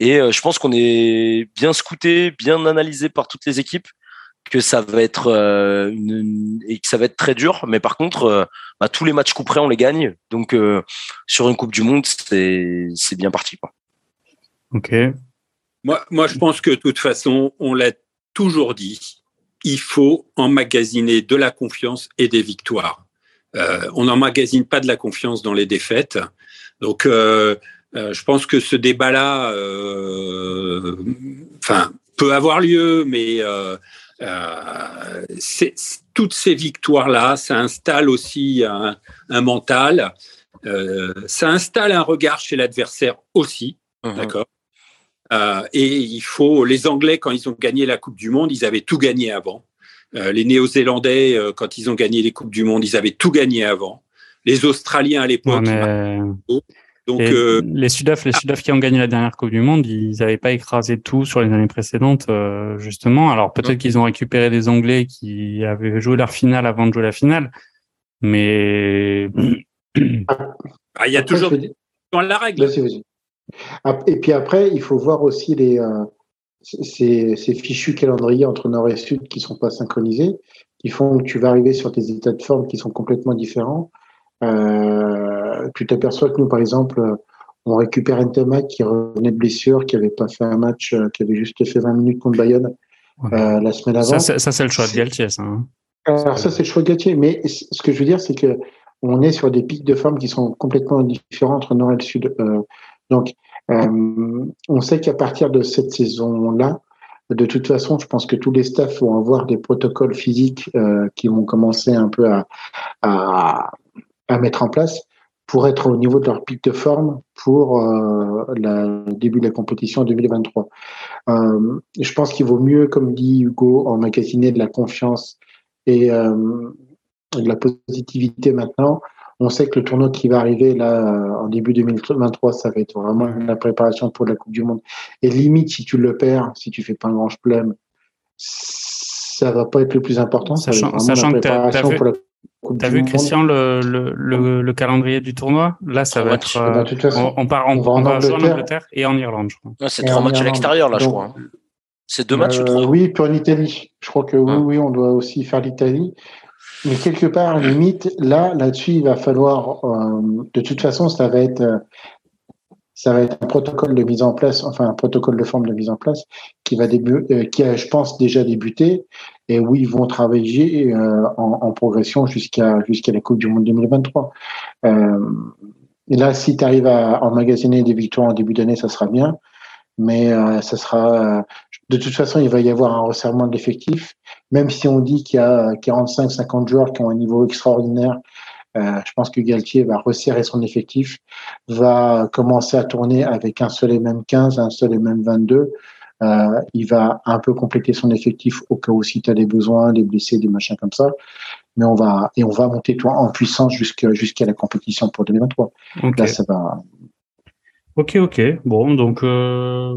Et je pense qu'on est bien scouté, bien analysé par toutes les équipes que ça va être euh, et que ça va être très dur. Mais par contre, euh, bah, tous les matchs couperés, on les gagne. Donc euh, sur une Coupe du Monde, c'est bien parti. Quoi. Ok. Moi, moi, je pense que de toute façon, on l'a toujours dit. Il faut emmagasiner de la confiance et des victoires. on n'emmagasine pas de la confiance dans les défaites. Donc, je pense que ce débat-là, enfin, peut avoir lieu, mais euh, toutes ces victoires-là, ça installe aussi un, mental, euh, ça installe un regard chez l'adversaire aussi, mhm. d'accord? Euh, Et il faut, les Anglais, quand ils ont gagné la Coupe du Monde, ils avaient tout gagné avant. les Néo-Zélandais, quand ils ont gagné les Coupes du Monde, ils avaient tout gagné avant. Les Australiens à l'époque, donc, euh, les Sudaf, les Sudaf qui ont gagné la dernière Coupe du Monde, ils n'avaient pas écrasé tout sur les années précédentes, euh, justement. Alors peut-être qu'ils ont récupéré des Anglais qui avaient joué leur finale avant de jouer la finale, mais ah, il y a toujours dans la règle. Et puis après, il faut voir aussi les euh, ces, ces, fichus calendriers entre Nord et Sud qui sont pas synchronisés, qui font que tu vas arriver sur des états de forme qui sont complètement différents. Euh, tu t'aperçois que nous, par exemple, on récupère un Ntamak qui revenait de blessure, qui n'avait pas fait un match, euh, qui avait juste fait 20 minutes contre Bayonne euh, la semaine avant. Ça, c'est le choix de Galtier, ça. Hein. Alors ça, c'est le choix de Galtier. Mais ce que je veux dire, c'est que on est sur des pics de forme qui sont complètement différents entre Nord et le Sud. Euh, donc, euh, on sait qu'à partir de cette saison-là, de toute façon, je pense que tous les staffs vont avoir des protocoles physiques euh, qui vont commencer un peu à, à, mettre en place pour être au niveau de leur pic de forme pour euh, le début de la compétition en 2023. Euh, je pense qu'il vaut mieux, comme dit Hugo, emmagasiner de la confiance et de la positivité maintenant. On sait que le tournoi qui va arriver là en début 2023, ça va être vraiment la préparation pour la Coupe du Monde. Et limite, si tu le perds, si tu fais pas un grand chelem, ça va pas être le plus important. Sachant, ça va être la préparation pour la T'as vu, Christian, le, le, le, calendrier du tournoi? Là, ça va être. Euh, on, part, on, on va en Angleterre et en Irlande, je crois. c'est trois matchs à l'extérieur, là, je crois. Hein. C'est deux matchs, euh, Oui, puis en Italie. Je crois que oui, oui, on doit aussi faire l'Italie. Mais quelque part, limite, là, là-dessus, il va falloir. Euh, de toute façon, ça va être ça va être un protocole de mise en place, enfin un protocole de forme de mise en place qui va débuter, euh, qui a, je pense, déjà débuté et où ils vont travailler euh, en, en, progression jusqu'à jusqu'à la Coupe du Monde 2023. Euh, et là, si tu arrives à emmagasiner des victoires en début d'année, ça sera bien, mais euh, ça sera de toute façon, il va y avoir un resserrement de l'effectif, même si on dit qu'il y a 45-50 joueurs qui ont un niveau extraordinaire euh, je pense que Galtier va resserrer son effectif, va commencer à tourner avec un seul et même 15, un seul et même 22. Euh, il va un peu compléter son effectif au cas où si tu as des besoins, des blessés, des machins comme ça. Mais on va et on va monter toi en puissance jusqu'à jusqu'à la compétition pour 2023. Là, ça va. Ok, ok. Bon, donc euh,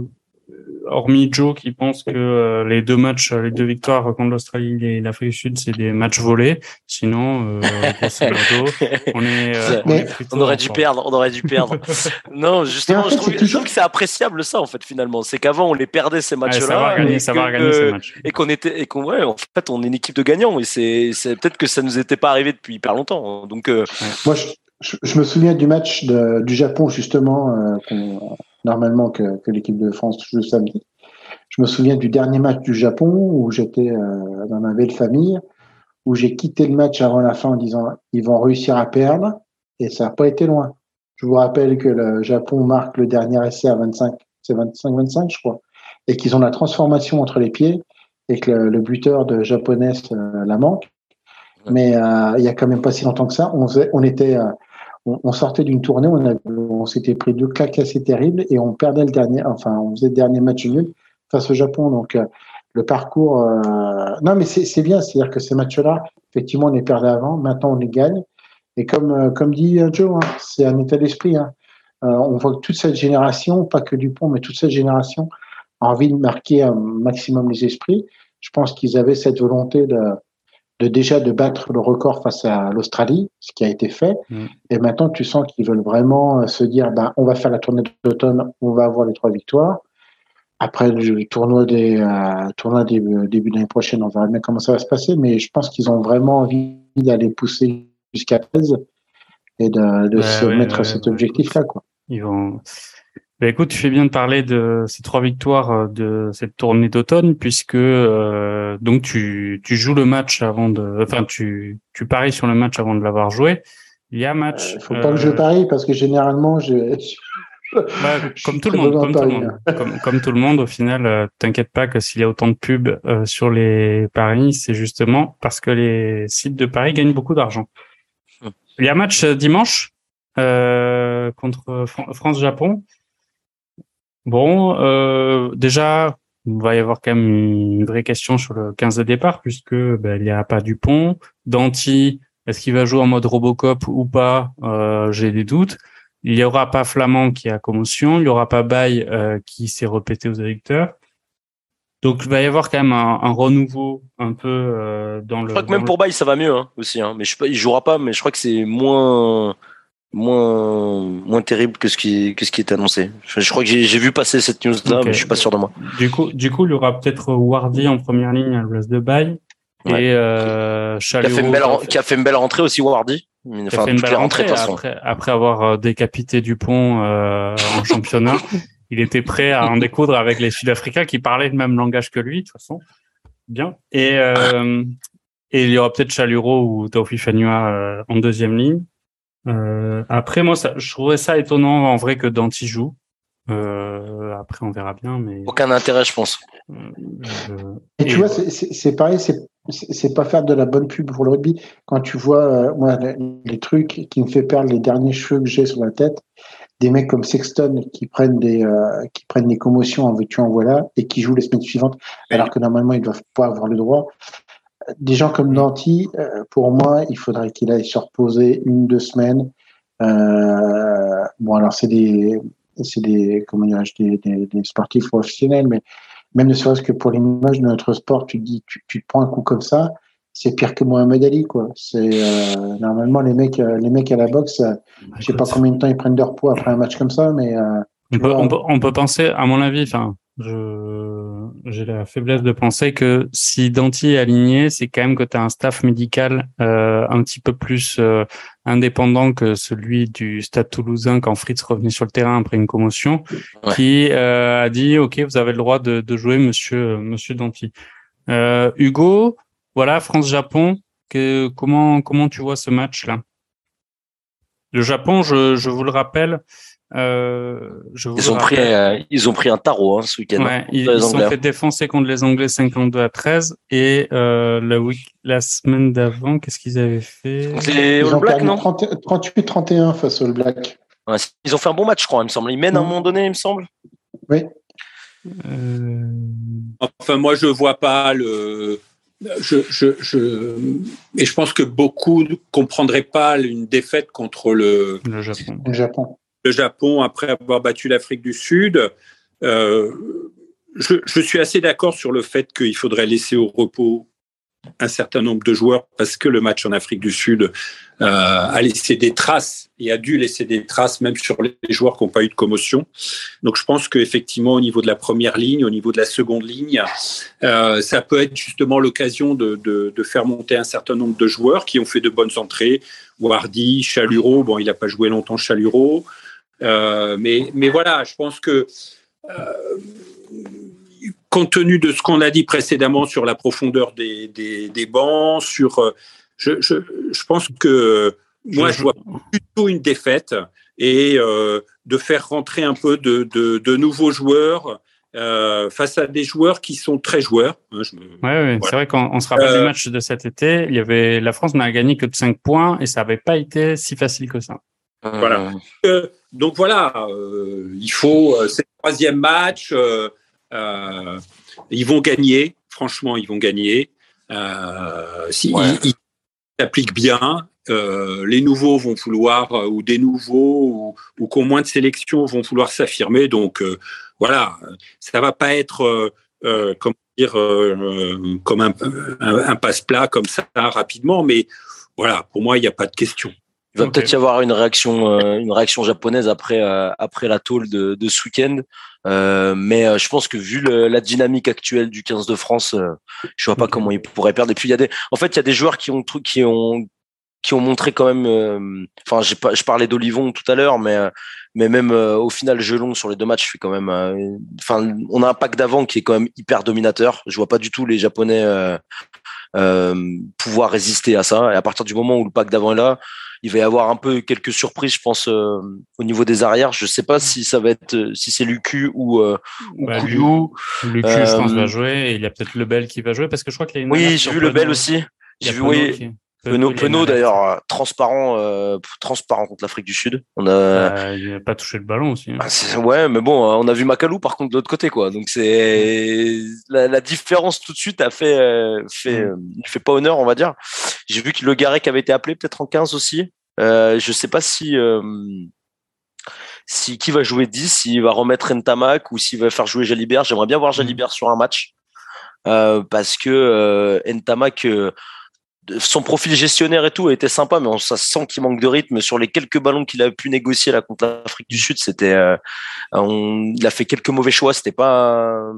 hormis Joe qui pense que euh, les deux matchs, les deux victoires contre l'Australie et l'Afrique du Sud, c'est des matchs volés. Sinon, euh, on est, euh, on, aurait dû perdre, on aurait dû perdre. non, justement, je, trouve, que c'est appréciable ça en fait finalement. C'est qu'avant on les perdait ces matchs-là et qu'on était et qu'on ouais, en fait on est une équipe de gagnants et c'est c'est peut-être que ça nous était pas arrivé depuis hyper longtemps. Donc moi je, je, me souviens du match de, du Japon justement normalement que, que l'équipe de France joue samedi. Je me souviens du dernier match du Japon où j'étais euh, dans ma belle famille, où j'ai quitté le match avant la fin en disant ils vont réussir à perdre et ça n'a pas été loin. Je vous rappelle que le Japon marque le dernier essai à 25, c'est 25-25 je crois, et qu'ils ont la transformation entre les pieds et que le, buteur de japonaise euh, la manque. Mais euh, il y a quand même pas si longtemps que ça, on, on était, euh, on, sortait d'une tournée, on, on s'était pris deux claques assez terribles et on perdait le dernier, enfin on faisait le dernier match nul face au Japon. Donc le parcours, non mais c'est bien, c'est-à-dire que ces matchs-là, effectivement, on les perdait avant, maintenant on les gagne. Et comme comme dit Joe, hein, c'est un état d'esprit. Hein. on voit que toute cette génération, pas que Dupont, mais toute cette génération envie de marquer un maximum les esprits. Je pense qu'ils avaient cette volonté de, de déjà de battre le record face à l'Australie, ce qui a été fait. Mm. Et maintenant, tu sens qu'ils veulent vraiment euh, se dire, ben, on va faire la tournée d'automne, on va avoir les trois victoires. Après le tournoi des euh, tournoi début, début de l'année prochaine, on verra bien comment ça va se passer. Mais je pense qu'ils ont vraiment envie d'aller pousser jusqu'à 13 et de, de se mettre cet objectif-là. Ils vont, bah, écoute, tu fais bien de parler de ces trois victoires euh, de cette tournée d'automne, puisque euh, donc tu, tu joues le match avant de, enfin tu, tu paries sur le match avant de l'avoir joué. Il y a un match. Il euh, faut pas que je parie parce que généralement je. Bah, comme tout le monde, comme tout le monde, comme, tout le monde, au final, t'inquiète pas que s'il y a autant de pubs sur les paris, c'est justement parce que les sites de paris gagnent beaucoup d'argent. Hum. Il y a un match dimanche contre France-Japon. Bon, euh, déjà, il va y avoir quand même une vraie question sur le 15 de départ, puisque ben, il n'y a pas Dupont. Danti, est-ce qu'il va jouer en mode Robocop ou pas? Euh, J'ai des doutes. Il n'y aura pas Flamand qui a commotion. Il n'y aura pas Baye euh, qui s'est répété aux électeurs. Donc il va y avoir quand même un, renouveau un peu euh, dans le. Je crois que même pour Baye ça va mieux hein, aussi. Hein. Mais je, il jouera pas, mais je crois que c'est moins moins moins terrible que ce qui que ce qui est annoncé. Je, crois que j'ai vu passer cette news là, mais je suis pas sûr de moi. Du coup, du coup, il y aura peut-être Wardy en première ligne à la place de Bay et euh, qui, a fait une belle, qui a fait une belle rentrée aussi Wardy. Enfin, une belle rentrée après, après, avoir euh, décapité Dupont euh, en championnat. Il était prêt à en découdre avec les Sud-Africains qui parlaient le même langage que lui, de toute façon. Bien. Et, euh, et il y aura peut-être Chaluro ou Taufi Fanua euh, en deuxième ligne. Euh, après, moi, ça, je trouvais ça étonnant en vrai que Danti joue. Euh, après, on verra bien, mais aucun intérêt, je pense. Euh, et tu vois, c'est pareil, c'est pas faire de la bonne pub pour le rugby. Quand tu vois, euh, moi, les, trucs qui me fait perdre les derniers cheveux que j'ai sur la tête, des mecs comme Sexton qui prennent des euh, qui prennent des commotions en veux-tu en voilà et qui jouent les semaines suivantes, alors que normalement ils doivent pas avoir le droit des gens comme Nanti, euh, pour moi, il faudrait qu'il aille se reposer une, deux semaines. Euh, bon, alors c'est des, c'est des, comment des, des, sportifs professionnels, mais même ne serait-ce que pour l'image de notre sport, tu te dis, tu, tu te prends un coup comme ça, c'est pire que Mohamed Ali, quoi. C'est euh, normalement les mecs, les mecs à la boxe, je je sais pas combien de temps ils prennent leur poids après un match comme ça, mais on peut, on, peut, on peut penser, à mon avis, enfin, j'ai la faiblesse de penser que si Danti est aligné, c'est quand même que tu as un staff médical euh, un petit peu plus euh, indépendant que celui du Stade Toulousain quand Fritz revenait sur le terrain après une commotion, qui euh, a dit OK, vous avez le droit de, de jouer, Monsieur Monsieur Danti. Euh, Hugo, voilà France-Japon. Que, comment comment tu vois ce match là Le Japon, je, je vous le rappelle, euh, je ils, ont pris, euh, ils ont pris un tarot hein, ce week-end. Ouais, ils, se sont fait défoncer contre les Anglais 52 à 13 et euh, la, week, la semaine d'avant, qu'est-ce qu'ils avaient fait? Les All Blacks, non? 38-31 face aux All Blacks. Ouais, ils ont fait un bon match, je crois, il me semble. Ils mènent à un moment donné, il me semble. Oui. Euh... Enfin, moi, je vois pas le. Je, je, je, et je pense que beaucoup ne comprendraient pas une défaite contre le, le Japon. Le Japon le Japon après avoir battu l'Afrique du Sud. Euh, je, suis assez d'accord sur le fait qu'il faudrait laisser au repos un certain nombre de joueurs parce que le match en Afrique du Sud euh, a laissé des traces et a dû laisser des traces même sur les joueurs qui n'ont pas eu de commotion. Donc je pense qu'effectivement au niveau de la première ligne, au niveau de la seconde ligne, euh, ça peut être justement l'occasion de, de, faire monter un certain nombre de joueurs qui ont fait de bonnes entrées. Wardy, Chaluro, bon il n'a pas joué longtemps Chaluro, mais, mais voilà, je pense que euh, compte tenu de ce qu'on a dit précédemment sur la profondeur des, des, des bancs, sur, euh, je, je, je, pense que moi, je vois plutôt une défaite et euh, de faire rentrer un peu de, de, de nouveaux joueurs euh, face à des joueurs qui sont très joueurs. Hein, ouais, ouais c'est vrai qu'on se rappelle euh, des matchs de cet été. Il y avait la France n'a gagné que de 5 points et ça n'avait pas été si facile que ça. Voilà. Euh, donc voilà, il faut c'est le troisième match. ils vont gagner. Franchement, ils vont gagner. si ouais. ils, s'appliquent bien, euh, les nouveaux vont vouloir, euh, ou des nouveaux, ou, ou qui ont moins de sélection, vont vouloir s'affirmer. Donc euh, voilà, ça va pas être, comment dire, comme un, un, un passe-plat comme ça rapidement, mais voilà, pour moi, il n'y a pas de question. Il va okay. peut-être y avoir une réaction, une réaction japonaise après après la tôle de, de ce week-end. Euh, mais je pense que vu le, la dynamique actuelle du 15 de France, je vois pas comment ils pourraient perdre. Et puis il y a des, en fait, il y a des joueurs qui ont qui ont qui ont montré quand même. Euh, enfin, j'ai pas, je parlais d'Olivon tout à l'heure, mais mais même euh, au final, Gelon sur les deux matchs fait quand même. Euh, enfin, on a un pack d'avant qui est quand même hyper dominateur. Je vois pas du tout les Japonais pouvoir résister à ça. Et à partir du moment où le pack d'avant est là, il va y avoir un peu quelques surprises, je pense, euh, au niveau des arrières. Je sais pas si ça va être, si c'est Lucu ou, euh, ou bah, Lucu, je pense, va jouer. Et il y a peut-être Lebel qui va jouer parce que je crois qu'il y a une. Oui, j'ai vu Lebel aussi. J'ai vu, oui. Qui... Penaud, Penaud d'ailleurs transparent, euh, transparent contre l'Afrique du Sud. On a. Bah, il n'a pas touché le ballon aussi. Hein. Ah, ouais, mais bon, on a vu Macalou par contre de l'autre côté quoi. Donc c'est la, la, différence tout de suite a fait fait mm. fait pas honneur on va dire. J'ai vu que le Garec avait été appelé peut-être en 15 aussi. Euh, je sais pas si euh, si qui va jouer 10, s'il va remettre Ntamak ou s'il va faire jouer Jalibert. J'aimerais bien voir mm. Jalibert sur un match euh, parce que euh, Ntamak son profil gestionnaire et tout était sympa, mais on, ça sent qu'il manque de rythme. Sur les quelques ballons qu'il a pu négocier là contre l'Afrique du Sud, c'était, euh, il a fait quelques mauvais choix. C'était pas,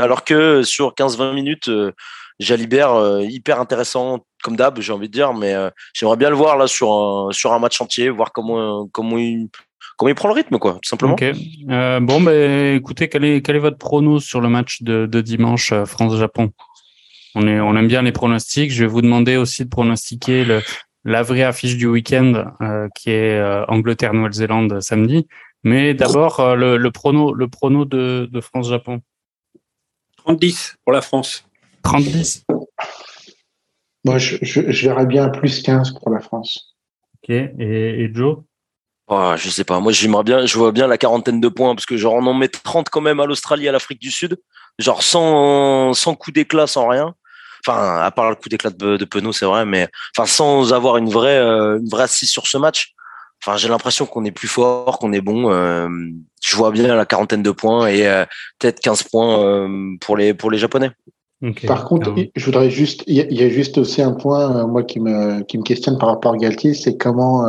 alors que sur 15-20 minutes, euh, Jalibert euh, hyper intéressant comme d'hab, j'ai envie de dire, mais j'aimerais bien le voir là sur un, sur un match entier, voir comment comment il comment il prend le rythme, quoi, tout simplement. Bon, ben, écoutez, quel est, votre prono sur le match de dimanche France-Japon? On, est, on aime bien les pronostics. Je vais vous demander aussi de pronostiquer le, la vraie affiche du week-end, euh, qui est euh, Angleterre-Nouvelle-Zélande samedi. Mais d'abord, euh, le, le, prono, le prono de, de France-Japon. 30-10 pour la France. 30-10 Moi, je, je, je, verrais bien plus 15 pour la France. Ok. Et, et Joe? Oh, Je sais pas. Moi, j'aimerais bien, je vois bien la quarantaine de points parce que genre on en met 30 quand même à l'Australie, à l'Afrique du Sud. Genre sans, sans coup d'éclat, sans rien enfin à part le coup d'éclat de, de Penaud c'est vrai mais enfin sans avoir une vraie euh, une vraie assise sur ce match enfin j'ai l'impression qu'on est plus fort qu'on est bon euh, je vois bien la quarantaine de points et euh, peut-être 15 points euh, pour les pour les japonais. Okay. par contre Alors... je voudrais juste il y, y, a juste aussi un point euh, moi qui me qui me questionne par rapport à Galtier c'est comment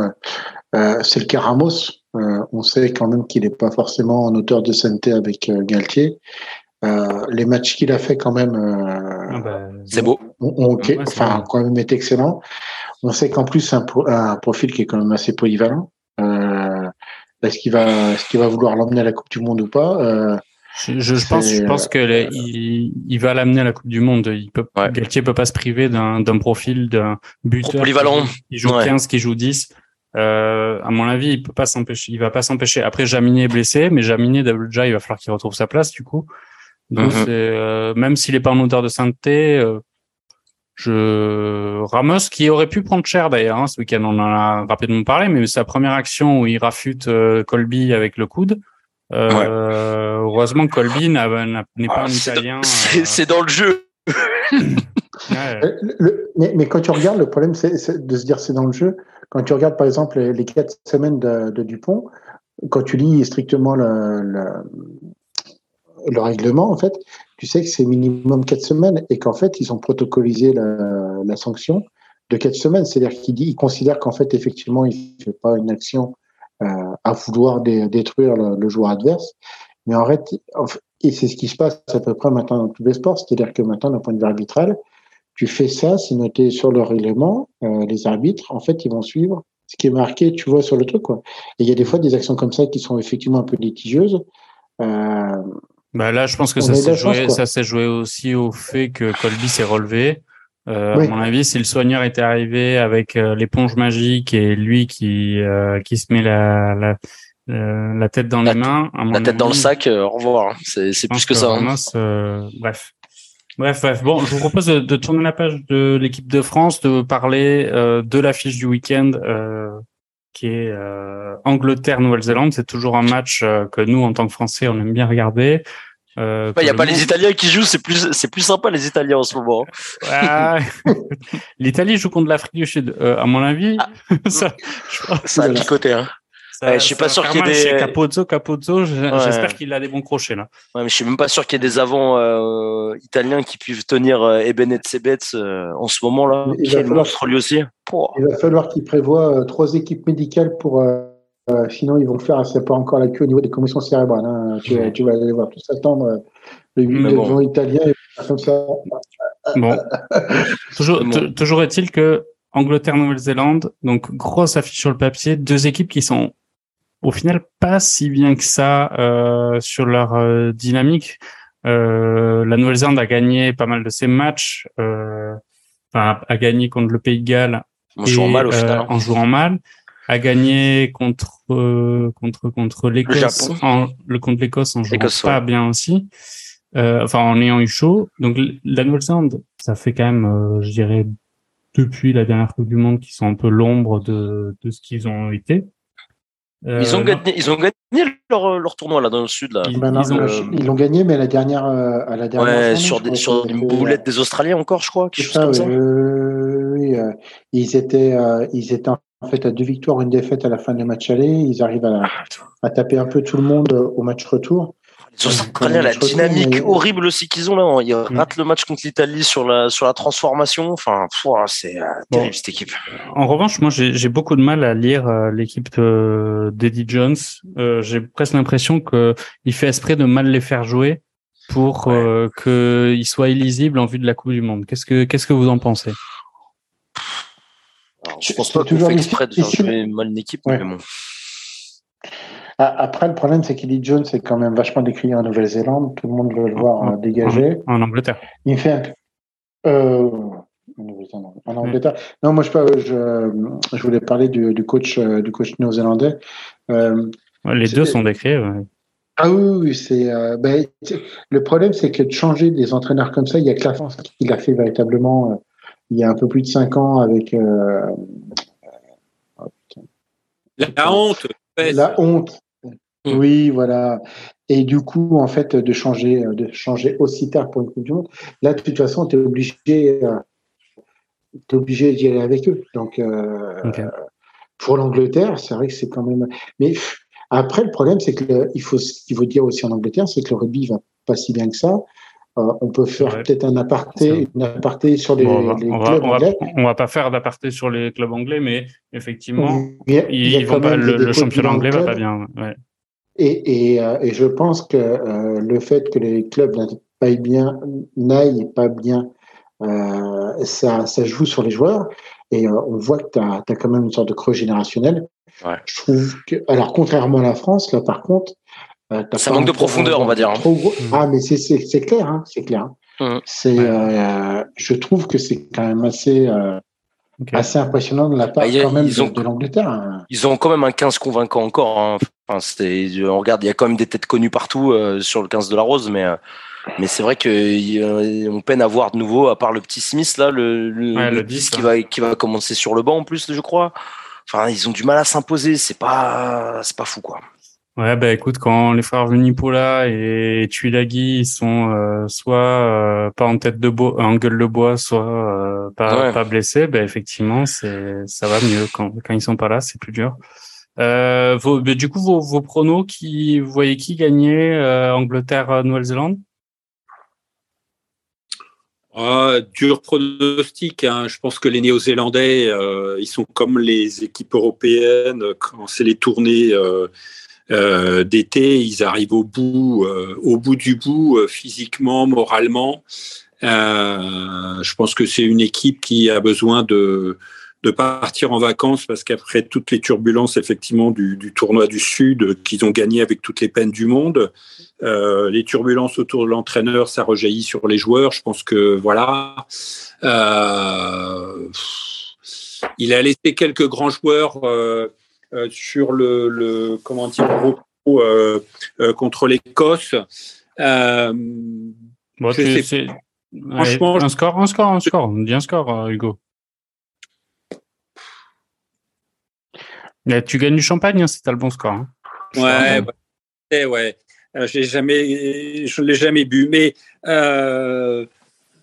euh, c'est le cas Ramos. On sait quand même qu'il n'est pas forcément en hauteur de santé avec Galtier euh, les matchs qu'il a fait quand même, euh, ah bah, c'est beau. On, on, ouais, enfin, quand même est excellent. On sait qu'en plus un, un, profil qui est quand même assez polyvalent. Euh, est-ce qu'il va, est-ce qu'il va vouloir l'emmener à la Coupe du Monde ou pas? Euh, je, je pense, je pense que les, il, il, va l'amener à la Coupe du Monde. Il peut, ouais. Galtier peut pas se priver d'un, d'un profil d'un buteur polyvalent. qui joue, qui joue ouais. 15, qui joue 10. Euh, à mon avis, il peut pas s'empêcher. Il va pas s'empêcher. Après, Jaminé est blessé, mais Jaminé déjà, il va falloir qu'il retrouve sa place du coup. Donc, mm -hmm. euh, même s'il n'est pas en hauteur de sainteté, euh, je Ramos qui aurait pu prendre cher d'ailleurs hein, ce week-end, on en a rapidement parlé, mais sa première action où il rafute euh, Colby avec le coude. Euh, ouais. Heureusement, Colby n'est pas ah, un Italien. C'est dans le jeu. ouais. le, mais, mais, quand tu regardes, le problème, c'est de se dire c'est dans le jeu. Quand tu regardes, par exemple, les, les quatre semaines de, de, Dupont, quand tu lis strictement le, le, le règlement, en fait, tu sais que c'est minimum quatre semaines et qu'en fait, ils ont protocolisé la, la sanction de quatre semaines. C'est-à-dire qu'ils il considèrent qu'en fait, effectivement, il ne fait pas une action euh, à vouloir dé, détruire le, le, joueur adverse. Mais en fait, et c'est ce qui se passe à peu près maintenant dans tous les sports, c'est-à-dire que maintenant, d'un point de vue arbitral, tu fais ça, c'est noté sur le règlement, euh, les arbitres, en fait, ils vont suivre ce qui est marqué, tu vois, sur le truc, quoi. Et il y a des fois des actions comme ça qui sont effectivement un peu litigieuses. Euh, Bah là, je pense que ça s'est joué, ça s'est joué aussi au fait que Colby s'est relevé. Euh, À mon avis, si le soigneur était arrivé avec euh, l'éponge magique et lui qui euh, qui se met la la, la tête dans les mains, la tête dans le sac, au revoir. Hein. C'est c'est plus que, ça. Hein. bref. Bref, bref. Bon, je vous propose de, de tourner la page de l'équipe de France, de parler de l'affiche du week-end qui est Angleterre-Nouvelle-Zélande. C'est toujours un match que nous, en tant que Français, on aime bien regarder. Euh, il n'y a pas les Italiens qui jouent, c'est plus, c'est plus sympa les Italiens en ce moment. L'Italie joue contre l'Afrique du Sud. Euh, à mon avis, ah. ça, ça a picoté. Hein. Je suis pas sûr qu'il y ait des. Capozzo, Capozzo, j'espère qu'il a des bons crochets là. Ouais, mais je suis même pas sûr qu'il y ait des avants euh, italiens qui puissent tenir euh, Ebenet Sebet euh, en ce moment là. Il, va falloir, lui aussi. Il va falloir qu'il prévoit trois équipes médicales pour euh, sinon, ils vont faire, c'est pas encore la queue au niveau des commissions cérébrales. Hein. Tu, tu, vas aller voir tout s'attendre. Euh, le 8 bon. italien, comme ça. Bon. toujours, toujours est-il que Angleterre-Nouvelle-Zélande, donc grosse affiche sur le papier, deux équipes qui sont au final pas si bien que ça euh, sur leur euh, dynamique. Euh, la Nouvelle-Zélande a gagné pas mal de ses matchs, euh, enfin, a gagné contre le Pays de Galles en jouant mal au final. Hein. En jouant mal a gagné contre euh, contre contre l'Écosse en le contre l'Écosse en jouant pas bien aussi euh, enfin en ayant eu chaud donc la Nouvelle-Zélande ça fait quand même euh, je dirais depuis la dernière Coupe du Monde qui sont un peu l'ombre de de ce qu'ils ont été ils ont gagné ils ont gagné leur, leur tournoi là dans le sud là ils, ben l'ont gagné mais la dernière à la dernière ouais, sur des, sur une boulette des Australiens encore je crois quelque chose comme ça. oui ils étaient ils étaient en fait à deux victoires, une défaite à la fin du match aller. Ils arrivent à, taper un peu tout le monde au match retour. Australiens, la dynamique horrible aussi qu'ils ont là. Ils mm. ratent le match contre l'Italie sur la, sur la transformation. Enfin, c'est euh, terrible cette équipe. En revanche, moi, j'ai beaucoup de mal à lire euh, l'équipe d'Eddie Jones. Euh, j'ai presque l'impression qu'il fait esprit de mal les faire jouer pour qu'ils soient illisibles en vue de la Coupe du Monde. Qu'est-ce que, qu'est-ce que vous en pensez? Je pense pas qu'on fait exprès de faire jouer mal une équipe, mais bon. Ah, après, le problème, c'est qu'Eddie Jones est quand même vachement décrié en Nouvelle-Zélande. Tout le monde veut le voir en, dégager. En, Angleterre. Il fait un peu. Euh, en Angleterre. Non, moi, je, je, je voulais parler du, du coach, euh, du coach néo-zélandais. Euh, les deux sont décrits. Ah oui, c'est. Euh, ben, le problème, c'est que de changer des entraîneurs comme ça, il y a que la France qui l'a fait véritablement il y a un peu plus de cinq ans avec euh, la honte. La honte. Mm. Oui, voilà. Et du coup, en fait, de changer, de changer aussi tard pour une Coupe du Monde, là, de toute façon, tu es obligé, euh, es obligé d'y aller avec eux. Donc, euh, pour l'Angleterre, c'est vrai que c'est quand même. Mais après, le problème, c'est que il faut, ce qu'il faut dire aussi en Angleterre, c'est que le rugby va pas si bien que ça. Euh, on peut faire peut-être un aparté, une aparté sur les, on va, clubs on va, anglais. On va pas faire d'aparté sur les clubs anglais, mais effectivement, ils, vont pas, le, championnat anglais va pas bien. Ouais. Et, et, euh, et, je pense que euh, le fait que les clubs n'aillent bien, n'aillent pas bien, euh, ça, ça joue sur les joueurs. Et on voit que tu as, quand même une sorte de creux générationnel. Ouais. Je trouve que, alors contrairement à la France, là par contre, euh, ça manque de profondeur, on va dire. Hein. Ah, mais c'est clair, hein, c'est clair. Mmh. C'est, euh, je trouve que c'est quand même assez, euh, assez impressionnant de la part bah, quand même de, de l'Angleterre. Hein. Ils ont quand même un 15 convaincant encore. Enfin, on regarde, il y a quand même des têtes connues partout euh, sur le 15 de la Rose, mais euh, mais c'est vrai qu'on peine à voir de nouveau, à part le petit Smith là, le, le, le 10 qui va qui va commencer sur le banc en plus, je crois. Enfin, ils ont du mal à s'imposer. C'est pas c'est pas fou quoi. Ouais, bah écoute, quand les frères Vunipola et Tuilagi ils sont euh, soit euh, pas en tête de bois, en gueule de bois, soit euh, pas, pas blessés, bah effectivement, c'est ça va mieux quand quand ils sont pas là, c'est plus dur. Euh, bah, du coup, vos, vos pronos, vous voyez qui gagner Angleterre, Nouvelle-Zélande? Ah, dur pronostic. Hein. Je pense que les Néo-Zélandais, ils sont comme les équipes européennes quand c'est les tournées euh, d'été, ils arrivent au bout, euh, au bout du bout, euh, physiquement, moralement. je pense que c'est une équipe qui a besoin de, de partir en vacances parce qu'après toutes les turbulences effectivement du, du tournoi du Sud qu'ils ont gagné avec toutes les peines du monde, euh, les turbulences autour de l'entraîneur, ça rejaillit sur les joueurs. Je pense que voilà, euh, il a laissé quelques grands joueurs euh, euh sur le, le, comment dire repos euh, euh, contre l'Écosse. Bon, Franchement, un score, un score, un score. On dit un score, Hugo. Mais tu gagnes du champagne, hein, si tu as le bon score. Hein. Ouais, ouais, ouais. Euh, je jamais, je l'ai jamais bu, mais euh,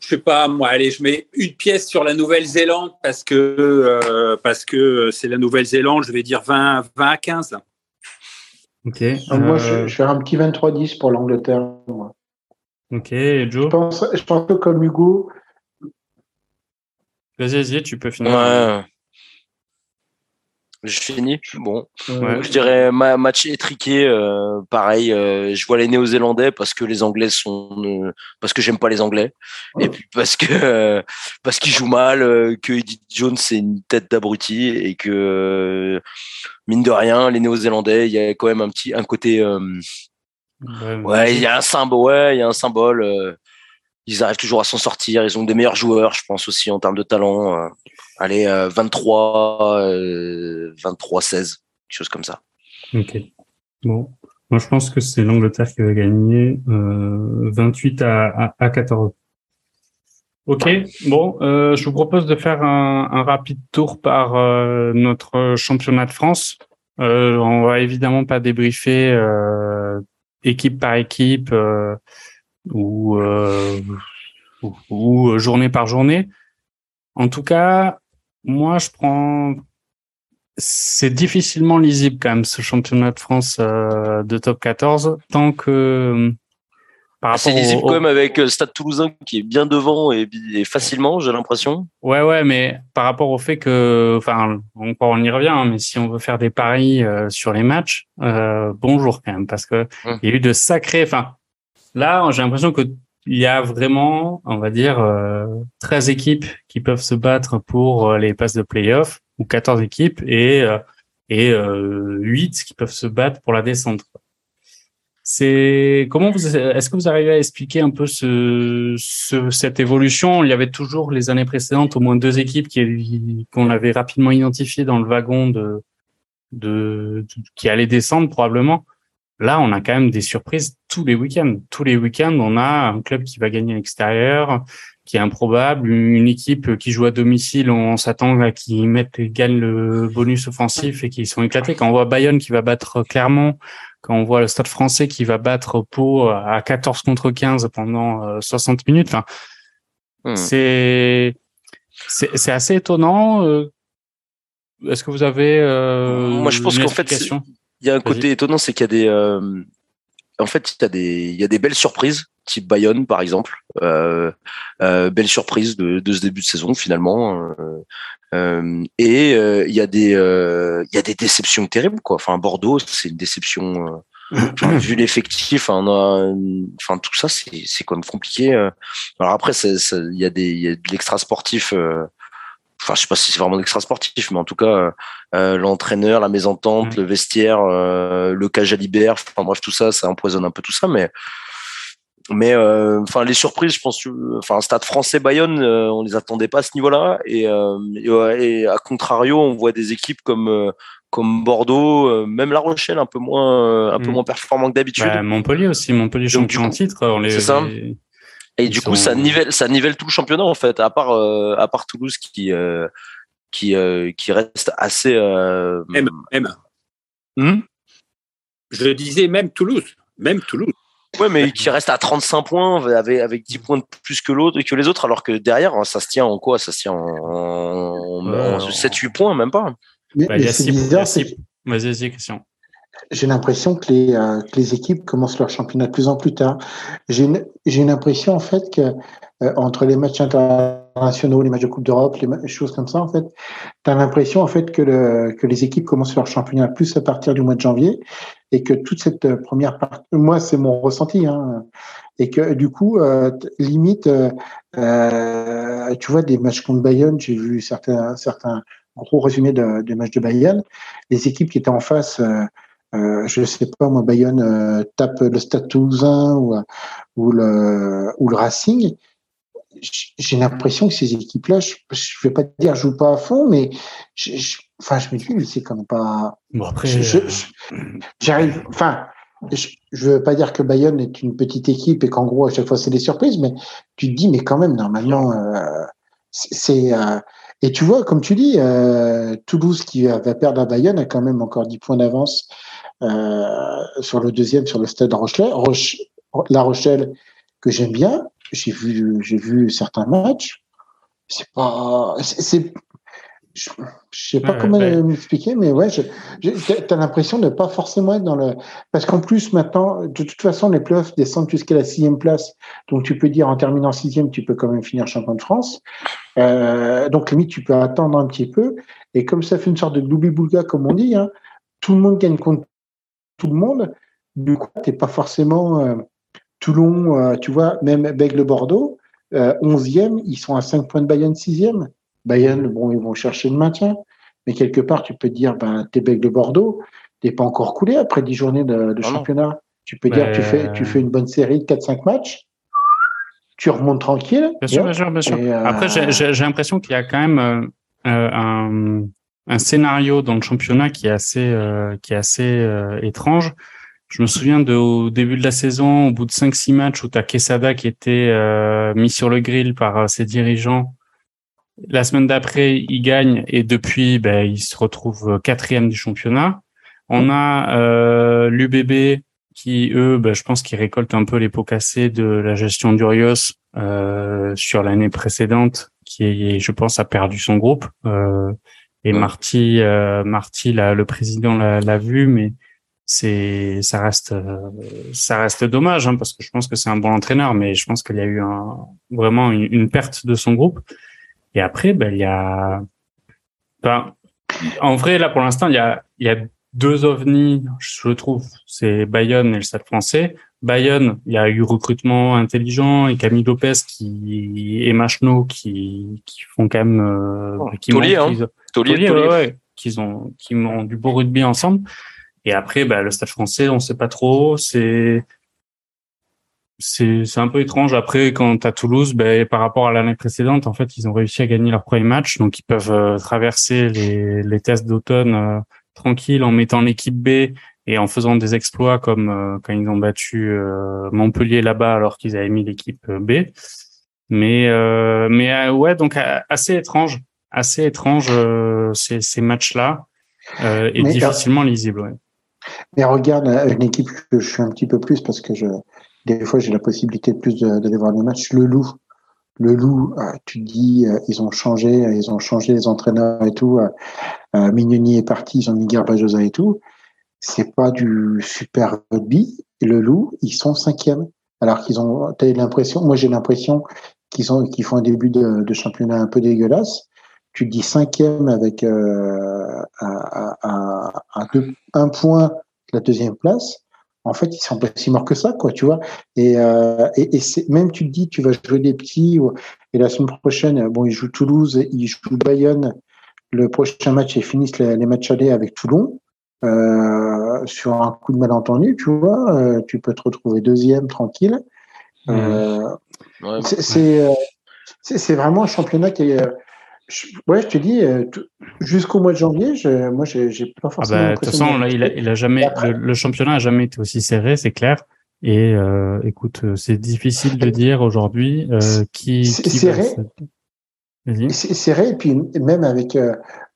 je sais pas moi. Allez, je mets une pièce sur la Nouvelle-Zélande parce que euh, parce que c'est la Nouvelle-Zélande. Je vais dire 20, 20 à 15. Ok. Moi, je, je, fais un petit 23-10 pour l'Angleterre. Ok, Joe. Je pense, je pense que comme Hugo. Vas-y, vas-y, tu peux finir. Ouais. Je finis. Bon, ouais. je dirais ma match étriqué. Euh, pareil, euh, je vois les Néo-Zélandais parce que les Anglais sont, euh, parce que j'aime pas les Anglais, et puis parce que parce qu'ils jouent mal, que Eddie Jones c'est une tête d'abruti et que mine de rien, les Néo-Zélandais, il y a quand même un petit un côté. ouais, ouais, il y a un symbole. Ouais, il y a un symbole ils arrivent toujours à s'en sortir. Ils ont des meilleurs joueurs, je pense aussi en termes de talent. Euh, allez, 23, 23, 16, quelque chose comme ça. Ok. Bon, moi je pense que c'est l'Angleterre qui va gagner euh, 28 à, à, 14. Ok, bon, euh, je vous propose de faire un, rapide tour par euh, notre championnat de France. Euh, on va évidemment pas débriefer euh, équipe par équipe ou, euh, ou, ou, journée par journée. En tout cas, moi, je prends. C'est difficilement lisible quand même ce championnat de France euh, de top 14 tant que. Ah, c'est lisible au... quand même avec euh, Stade Toulousain qui est bien devant et, et facilement, j'ai l'impression. Ouais, ouais, mais par rapport au fait que, enfin, on, on y revient, hein, mais si on veut faire des paris euh, sur les matchs, euh, bonjour quand même, parce que hum. il y a eu de sacrés, enfin, Là, j'ai l'impression que il y a vraiment, on va dire, euh, 13 équipes qui peuvent se battre pour euh, les passes de playoff, ou 14 équipes, et, euh, et euh, 8 qui peuvent se battre pour la descente. C'est comment vous est-ce que vous arrivez à expliquer un peu ce, ce, cette évolution? Il y avait toujours les années précédentes au moins deux équipes qui qu'on avait rapidement identifiées dans le wagon de, de, de qui allaient descendre probablement. Là, on a quand même des surprises tous les week-ends. Tous les week-ends, on a un club qui va gagner à l'extérieur, qui est improbable, une équipe qui joue à domicile, on s'attend à qu'ils mettent, gagnent le bonus offensif et qu'ils sont éclatés. Quand on voit Bayonne qui va battre Clermont, quand on voit le Stade français qui va battre Pau à 14 contre 15 pendant 60 euh, minutes, enfin, hmm. c'est, c'est assez étonnant. Euh. Est-ce que vous avez euh, Moi, je pense qu'en fait, il y a un côté étonnant, c'est qu'il y a des, euh, en fait, il y a des, il y a des belles surprises, type Bayonne par exemple, euh, euh, belle surprise de, de, ce début de saison finalement. Euh, euh et euh, il y a des, il y a des déceptions terribles quoi. Enfin Bordeaux, c'est une déception. Enfin, vu l'effectif, a, enfin tout ça, c'est c'est quand même compliqué. Alors après, il y a des, il y a de l'extra sportif enfin je sais pas si c'est vraiment extra sportif mais en tout cas euh, euh l'entraîneur la mésentente mmh. le vestiaire euh, le cas Jalibert enfin bref tout ça ça empoisonne un peu tout ça mais mais euh, enfin les surprises je pense enfin stade français Bayonne on les attendait pas à ce niveau-là et, et, et, à contrario on voit des équipes comme comme Bordeaux, même La Rochelle un peu moins un peu mmh. moins performant que d'habitude. Bah, Montpellier aussi, Montpellier champion en titre. On les, c'est ça. Et du coup, ça nivelle, ça nivelle tout le championnat en fait, à part euh, à part Toulouse qui euh, qui euh, qui reste assez. Euh... Même, même. Hmm Je disais même Toulouse, même Toulouse. Ouais, mais qui reste à 35 points avec avec 10 points de plus que l'autre que les autres, alors que derrière, ça se tient en quoi? Ça se tient en, en, en 7-8 points, même pas. Mais, bah, mais c'est bizarre, c'est. Vas-y, vas-y, Christian j'ai l'impression que les, euh, que les équipes commencent leur championnat de plus en plus tard. J'ai une, une impression en fait que euh, entre les matchs internationaux, les matchs de Coupe d'Europe, les choses comme ça, en fait, tu as l'impression en fait que, le, que les équipes commencent leur championnat plus à partir du mois de janvier et que toute cette euh, première partie, moi c'est mon ressenti, hein, et que du coup, euh, limite, euh, tu vois, des matchs contre Bayonne, j'ai vu certains, certains gros résumé de, du match de Bayern. Les équipes qui étaient en face, euh, euh, je sais pas, moi, Bayern euh, tape le Stade Toulousain ou, ou, le, ou le Racing. J'ai l'impression que ces équipes-là, je ne vais pas dire jouent pas à fond, mais je, enfin, je me dis, c'est quand même pas. Bon, après, j'arrive. Enfin, je ne veux pas dire que Bayern est une petite équipe et qu'en gros, à chaque fois, c'est des surprises, mais tu te dis, mais quand même, normalement, euh, c'est. Euh, et tu vois, comme tu dis, euh, Toulouse qui va perdre à Bayonne a quand même encore 10 points d'avance euh, sur le deuxième, sur le stade Rochelet. Roche, la Rochelle, que j'aime bien, j'ai vu, j'ai vu certains matchs. C'est pas, c'est, je, ne sais pas comment m'expliquer, mais ouais, tu as l'impression de pas forcément être dans le. Parce qu'en plus, maintenant, de toute façon, les playoffs descendent jusqu'à la sixième place. Donc, tu peux dire en terminant sixième, tu peux quand même finir champion de France. Euh, donc, limite, tu peux attendre un petit peu. Et comme ça fait une sorte de double-boulga, comme on dit, hein, tout le monde gagne contre tout le monde. Du coup, t'es pas forcément euh, Toulon, euh, tu vois, même Bègle-Bordeaux, euh, 11e, ils sont à 5 points de Bayonne, 6e. Bayern, bon, ils vont chercher le maintien. Mais quelque part, tu peux dire, ben, t'es bec de Bordeaux, t'es pas encore coulé après 10 journées de, de championnat. Tu peux dire, tu fais, tu fais une bonne série de 4-5 matchs. Tu remontes tranquille. Bien sûr, bien sûr, bien sûr. Euh, après, j'ai l'impression qu'il y a quand même euh, euh, un, un, scénario dans le championnat qui est assez, qui est assez étrange. Je me souviens de, au début de la saison, au bout de 5-6 matchs, où tu as Quesada qui était mis sur le grill par ses dirigeants la semaine d'après, il gagne et depuis, ben, il se retrouve quatrième du championnat. On a euh, l'UBB qui, eux, ben, je pense qu'ils récoltent un peu les pots cassés de la gestion d'Urios euh, sur l'année précédente, qui, je pense, a perdu son groupe. Euh, et Marty, euh, Marty, le président l'a vu, mais c'est ça reste ça reste dommage hein, parce que je pense que c'est un bon entraîneur, mais je pense qu'il y a eu un, vraiment une perte de son groupe. Et après, ben, il y a, ben, en vrai, là, pour l'instant, il y a, il y a deux ovnis, je trouve. C'est Bayonne et le Stade français. Bayonne, il y a eu recrutement intelligent et Camille Lopez qui, et Machno qui, qui font quand même, euh, oh, qui hein. Ouais, ouais, qu'ils ont, qui ont du beau rugby ensemble. Et après, ben, le Stade français, on sait pas trop. C'est, c'est un peu étrange. Après, quand à Toulouse, ben, par rapport à l'année précédente, en fait, ils ont réussi à gagner leur premier match, donc ils peuvent euh, traverser les, les tests d'automne euh, tranquille en mettant l'équipe B et en faisant des exploits comme euh, quand ils ont battu Montpellier là-bas alors qu'ils avaient mis l'équipe B. Mais mais ouais, donc assez étrange, assez étrange ces, ces matchs-là et difficilement lisibles. Mais regarde une équipe que je suis un petit peu plus parce que je des fois, j'ai la possibilité de plus d'aller voir les matchs. Le Loup, le Loup, euh, tu dis, euh, ils ont changé, ils ont changé les entraîneurs et tout. Euh, Mignoni est parti, ils ont mis Garbajosa et tout. C'est pas du super rugby. Le Loup, ils sont cinquième. Alors qu'ils ont, t'as l'impression, moi j'ai l'impression qu'ils ont, qu'ils font un début de, championnat un peu dégueulasse. Tu dis cinquième avec euh, à, à, à deux, un point la deuxième place en fait, ils sont pas si morts que ça, quoi, tu vois. Et, euh, et, même tu te dis, tu vas jouer des petits, et la semaine prochaine, bon, ils jouent Toulouse, ils jouent Bayonne. Le prochain match, ils finissent les, matchs allés avec Toulon. Euh, sur un coup de malentendu, tu vois, euh, tu peux te retrouver deuxième tranquille. Euh, c'est, euh, c'est, c'est vraiment un championnat qui est ouais, je te dis, euh, jusqu'au mois de janvier, je, moi, j'ai pas forcément. Ah bah, de toute façon, là, il a, il a jamais, le, championnat a jamais été aussi serré, c'est clair. Et euh, écoute, euh, c'est difficile de dire aujourd'hui euh, qui. C'est serré. C'est serré, et puis même avec.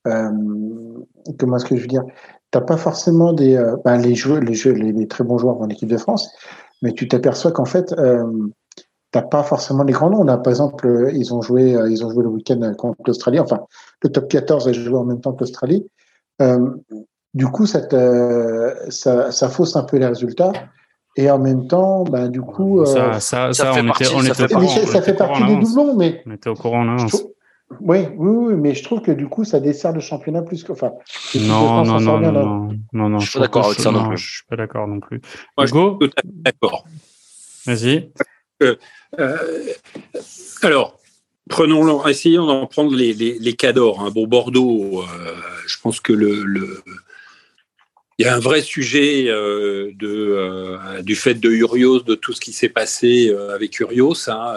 Comment est-ce que je veux dire T'as pas forcément des, ben, les joueurs, les, jeux, les, les, très bons joueurs dans l'équipe de France, mais tu t'aperçois qu'en fait, pas forcément les grands noms. On a, par exemple, euh, ils ont joué, euh, ils ont joué le week-end contre l'Australie. Enfin, le top 14 a joué en même temps que l'Australie. Euh, du coup, ça, ça, ça, fausse un peu les résultats. Et en même temps, ben, du coup, ça, ça, ça, on était, on était ça fait partie des doublons, mais on était au courant là. Oui, oui, oui, mais je trouve que du coup, ça dessert le championnat plus que. Enfin, non, non, non, non, non, non, je suis pas d'accord avec ça non plus. Je suis pas d'accord non plus. Moi, Hugo, je suis d'accord. Vas-y. Euh, alors, Prenons, essayons d'en prendre les, les. Hein. Bon, Bordeaux, je pense que le, le il y a un vrai sujet euh, de, euh, du fait de Urios, de tout ce qui s'est passé euh, avec Urios. Hein,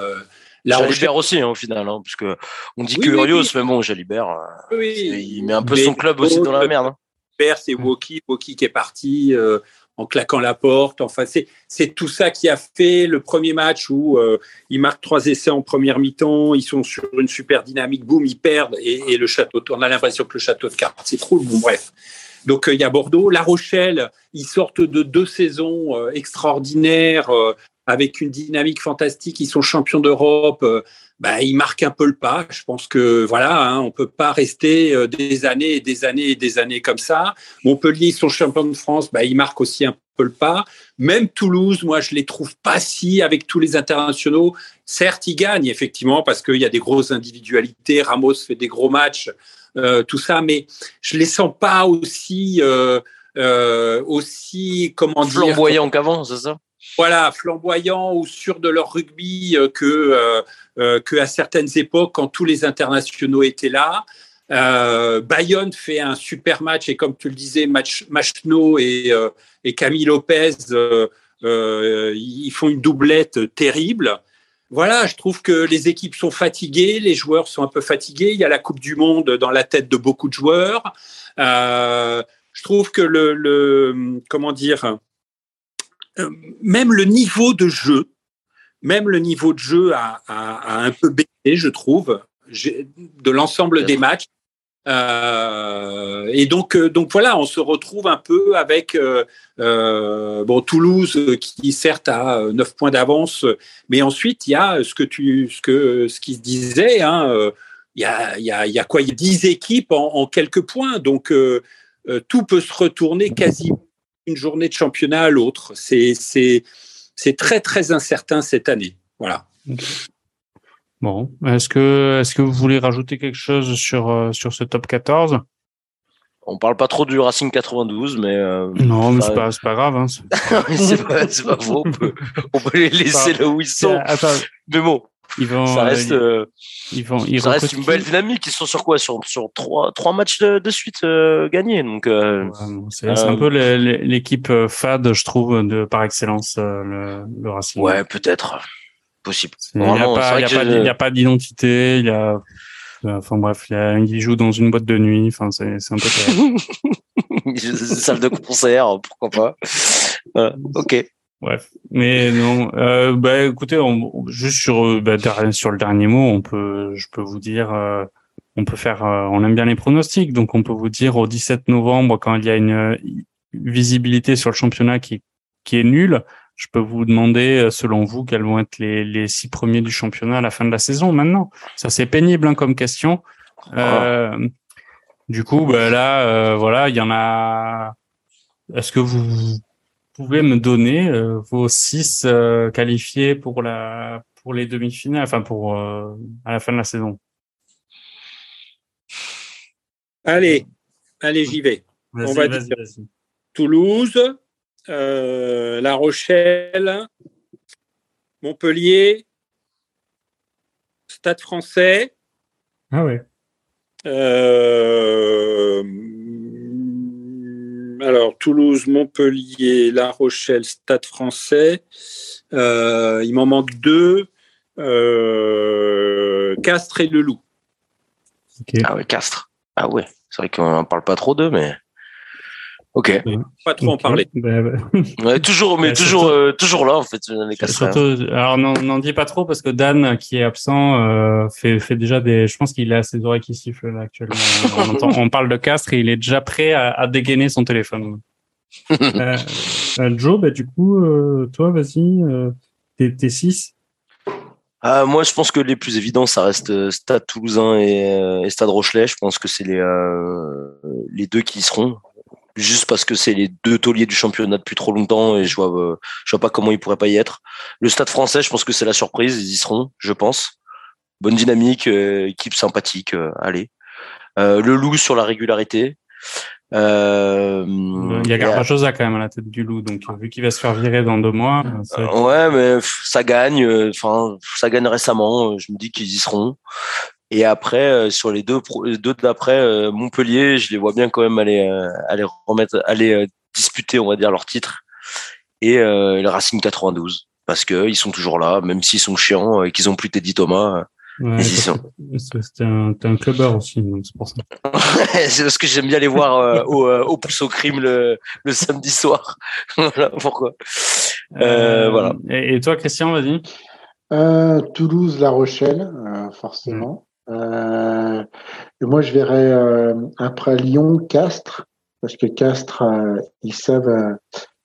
la Jalibert aussi, hein, au final, hein, parce que on dit que Urios, mais bon, Jalibert, il met un peu son club aussi dans la merde. Hein. Jalibert, c'est mm. Woki, Woki qui est parti en claquant la porte. Enfin, c'est tout ça qui a fait le premier match où ils marquent trois essais en première mi-temps, ils sont sur une super dynamique, boum, ils perdent et, et le château. On a l'impression que le château de cartes s'écroule. Bon, bref. Donc euh, il y a Bordeaux, La Rochelle, ils sortent de deux saisons euh, extraordinaires euh, avec une dynamique fantastique. Ils sont champions d'Europe. Bah, ils marquent un peu le pas. Je pense que voilà, hein, on peut pas rester des années et des années et des années comme ça. Montpellier, ils sont champions de France. Bah, ils marquent aussi un peu le pas. Même Toulouse, moi, je les trouve pas si avec tous les internationaux. Certes, ils gagnent effectivement parce qu'il y a des grosses individualités. Ramos fait des gros matchs. Euh, tout ça, mais je les sens pas aussi, euh, euh, aussi comment dire, flamboyants qu'avant, c'est ça? Voilà, flamboyants ou sûrs de leur rugby que que à certaines époques, quand tous les internationaux étaient là. Bayonne fait un super match et comme tu le disais, Machno et, Camille Lopez, ils font une doublette terrible voilà, je trouve que les équipes sont fatiguées, les joueurs sont un peu fatigués. Il y a la Coupe du Monde dans la tête de beaucoup de joueurs. Euh, je trouve que le, comment dire, euh, même le niveau de jeu, même le niveau de jeu a, un peu baissé, je trouve, de l'ensemble des matchs. Euh, et donc, euh, donc voilà, on se retrouve un peu avec euh, bon Toulouse qui certes a 9 points d'avance, mais ensuite il y a ce que tu, ce que ce qui se disait, hein, il y a, il y a, il y a quoi, il y a 10 équipes en, quelques points, donc tout peut se retourner quasi une journée de championnat à l'autre. C'est c'est c'est très très incertain cette année. Voilà. Bon, est-ce que est-ce que vous voulez rajouter quelque chose sur euh, sur ce top 14 On parle pas trop du Racing 92, mais euh, non, mais c'est pas c'est pas grave. Hein. c'est pas c'est pas faux. On peut, on peut les laisser là où ils sont. Attends. Mais bon, ils vont, ça reste, euh, ils vont, ils ça reste une belle dynamique. Ils sont sur quoi? Sur, sur trois, trois matchs de, de suite gagnés. Donc, euh, c'est un peu l'équipe fade, je trouve, de par excellence, le, le Racing. Ouais, peut-être possible. Il n'y a, pas d'identité, il y a, enfin bref, il, y a, il joue dans une boîte de nuit, enfin c'est, un peu. Salle de concert, pourquoi pas. Euh, ok. Bref, mais non. Euh, bah écoutez, on, juste sur bah, sur le dernier mot, on peut, je peux vous dire, euh, on peut faire, euh, on aime bien les pronostics, donc on peut vous dire au 17 novembre quand il y a une visibilité sur le championnat qui qui est nulle, je peux vous demander, euh, selon vous, quels vont être les, les six premiers du championnat à la fin de la saison maintenant. Ça, c'est pénible hein, comme question. Euh, du coup, bah, là, euh, voilà, il y en a. Est-ce que vous pouvez me donner vos six qualifiés pour la pour les demi-finales, enfin pour à la fin de la saison? Allez, allez, j'y vais. On va dire Toulouse, euh, La Rochelle, Montpellier, Stade français. Ah ouais. Euh, Toulouse, Montpellier, La Rochelle, Stade français. Euh, il m'en manque deux. Castres et Le Loup. Ah ouais, Castres. Ah ouais, c'est vrai qu'on n'en parle pas trop d'eux, mais. Ok. Pas trop en parler. Bah, bah. toujours, mais toujours, euh, toujours là en fait. Les Surtout, alors n'en dis pas trop parce que Dan qui est absent euh, fait, fait déjà des. Je pense qu'il a ses oreilles qui sifflent là actuellement. on, on, parle de Castres et il est déjà prêt à, à dégainer son téléphone. Euh, euh, Joe, bah, du coup, toi, vas-y, t'es 6 ah, moi, je pense que les plus évidents, ça reste Stade Toulousain et, et Stade Rochelet. Je pense que c'est les, les deux qui y seront juste parce que c'est les deux tauliers du championnat depuis trop longtemps et je vois, euh, je vois pas comment ils pourraient pas y être. Le Stade Français, je pense que c'est la surprise, ils y seront, je pense. Bonne dynamique, euh, équipe sympathique, euh, allez. le Loup sur la régularité. Euh, il y a Garbajosa quand même à la tête du loup, donc vu qu'il va se faire virer dans deux mois. ouais, mais ça gagne. Enfin, ça gagne récemment. Je me dis qu'ils y seront. Et après, sur les deux deux d'après, Montpellier, je les vois bien quand même aller aller remettre, aller disputer, on va dire, leur titre. Et le Racing 92 parce qu'ils sont toujours là, même s'ils sont chiants et qu'ils ont plus Teddy Thomas. Ouais, C'était un, un clubbeur aussi, c'est pour ça. c'est parce que j'aime bien les voir euh, au, euh, au pouce au crime le, le samedi soir. voilà pourquoi. Euh, euh, voilà. Et, toi, Christian, vas-y. Toulouse, La Rochelle, forcément. Et moi, je verrais après Lyon, Castres, parce que Castres, ils savent,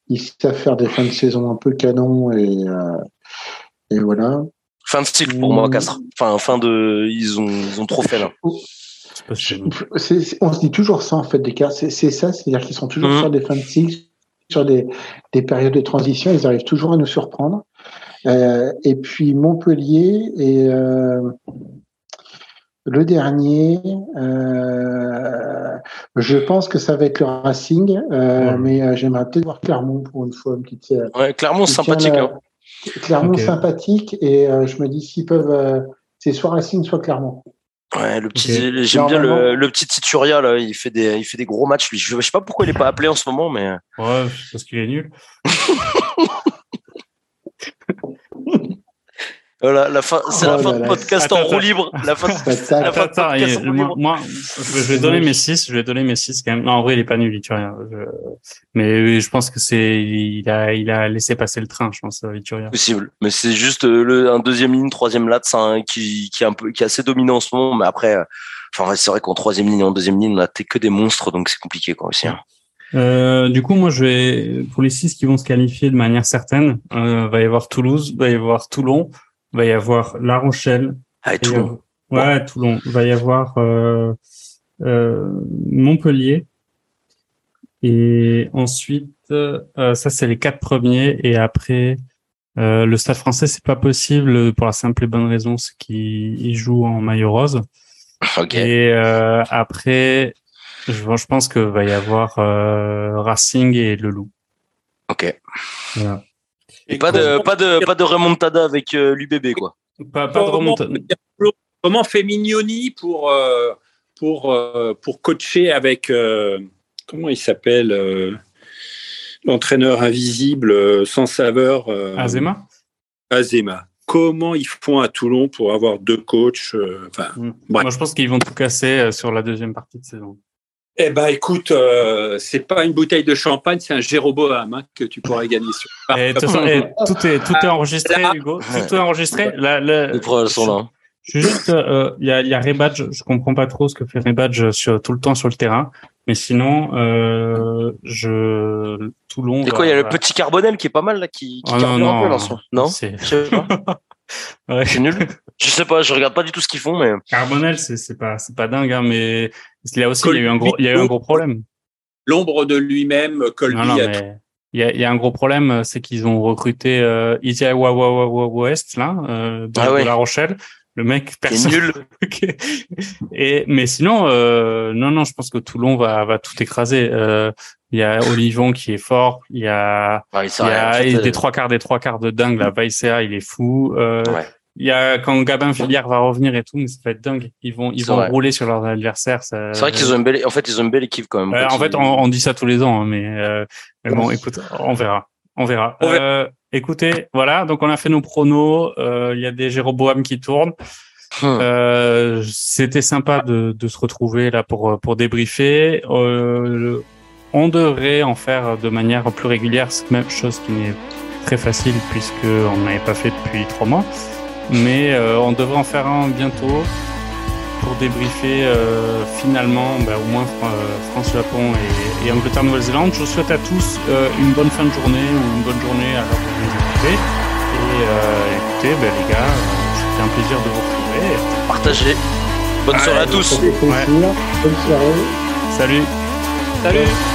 ils savent faire des fins de saison un peu canon et, et voilà. Fin de cycle pour moi, Castres. Enfin, fin de, ils ont, ils ont trop fait là. on se dit toujours ça en fait des cas. C'est ça, c'est-à-dire qu'ils sont toujours mmh. sur des fins de cycle, sur des, des, périodes de transition. Ils arrivent toujours à nous surprendre. Euh, et puis Montpellier et euh, le dernier, euh, je pense que ça va être le Racing, euh, mais euh, j'aimerais peut-être voir Clermont pour une fois. Une petite, ouais, Clermont, sympathique. Hein clairement sympathique et euh, je me dis s'ils peuvent, euh, c'est soit Racing, soit Clermont. Ouais, le petit, j'aime bien le, le, petit Tituria là, il fait des, il fait des gros matchs. Je, sais pas pourquoi il est pas appelé en ce moment, mais. Ouais, parce qu'il est nul. Voilà, la fin, c'est la oh fin de podcast en roue libre. La fin, la fin attends, de moi, je vais donner mes 6, je vais donner mes 6 quand même. Non, en vrai, il est pas nul, Vituria. Je... Mais je pense que c'est, il a, il a laissé passer le train, je pense, Vituria. Possible. Mais c'est juste euh, le, un deuxième ligne, troisième lat, hein, qui, qui est un peu, qui est assez dominant en ce moment. Mais après, euh, enfin, c'est vrai qu'en troisième ligne, en deuxième ligne, on a que des monstres, donc c'est compliqué, quoi, aussi. Hein. Euh, du coup, moi, je vais pour les six qui vont se qualifier de manière certaine, euh, va y avoir Toulouse, va y avoir Toulon, va y avoir La Rochelle. Ah, Toulon. Ouais, Toulon. Va y avoir euh, euh, Montpellier. Et ensuite, euh, ça c'est les quatre premiers. Et après, euh, le Stade Français, c'est pas possible pour la simple et bonne raison, c'est qu'il joue en maillot rose. Okay. Et euh, après, je, je, pense que va y avoir Racing et Le Loup. Ok. Voilà. Et pas de, pas de, pas de remontada avec euh, l'UBB, quoi. Pas, pas de remontada. Comment fait Mignoni pour, euh, pour, euh, pour coacher avec, comment il s'appelle, l'entraîneur invisible, sans saveur Azema Azema. Comment ils font à Toulon pour avoir deux coachs enfin, hmm. Moi, je pense qu'ils vont tout casser sur la deuxième partie de saison. Eh ben, écoute, euh, c'est pas une bouteille de champagne, c'est un Jéroboam hein, que tu pourrais gagner sur. Et, tout, est tout est enregistré, Hugo. Tout est enregistré. La, la, Les preuves sont là. Juste, euh, il y a, y a Rebadge. Je comprends pas trop ce que fait Rebadge sur tout le temps sur le terrain, mais sinon, euh, je Toulon. Et quoi, il y a le petit Carbonel qui est pas mal là, qui, qui oh, non, non, un peu là. Non, c'est. Ouais. C'est nul. Je sais pas, je regarde pas du tout ce qu'ils font, mais. Carbonel, c'est, c'est pas, c'est pas dingue, hein, mais là aussi, il y a eu un gros, il y a eu un gros problème. L'ombre de lui-même, Colby. Non, non, mais il y a, il y a un gros problème, c'est qu'ils ont recruté euh, Isaiah West là, euh, de, ah ouais. de La Rochelle. Le mec, personne. nul. Et mais sinon, euh, non, non, je pense que Toulon va va tout écraser. Euh, il y a Olivon qui est fort. Il y a, il y a des trois quarts des trois quarts de dingue. La Vaisea, il est fou. Euh, ouais. Il y a quand Gabin Filière va revenir et tout, mais ça va être dingue. Ils vont ils vont rouler sur leurs adversaires. C'est vrai qu'ils ont une belle. En fait, ils ont une belle équipe quand même. Euh, en fait, on, on, dit ça tous les ans, hein, mais, euh, mais bon, écoute, on verra, on verra. Euh, écoutez, voilà, donc on a fait nos pronos. Euh, il y a des Jéroboam qui tournent. Hum. Euh, C'était sympa de, de, se retrouver là pour pour débriefer. Euh, on devrait en faire de manière plus régulière, c'est même chose qui n'est très facile puisque on n'avait pas fait depuis trois mois. Mais euh, on devrait en faire un bientôt pour débriefer euh, finalement bah, au moins euh, France-Japon et, et Angleterre-Nouvelle-Zélande. Je vous souhaite à tous euh, une bonne fin de journée ou une bonne journée à l'heure où vous écoutez. Et euh, écoutez, bah, les gars, c'était un plaisir de vous retrouver. Partagez. Bonne soirée à tous. Ouais. Bonne soirée. Salut. Salut.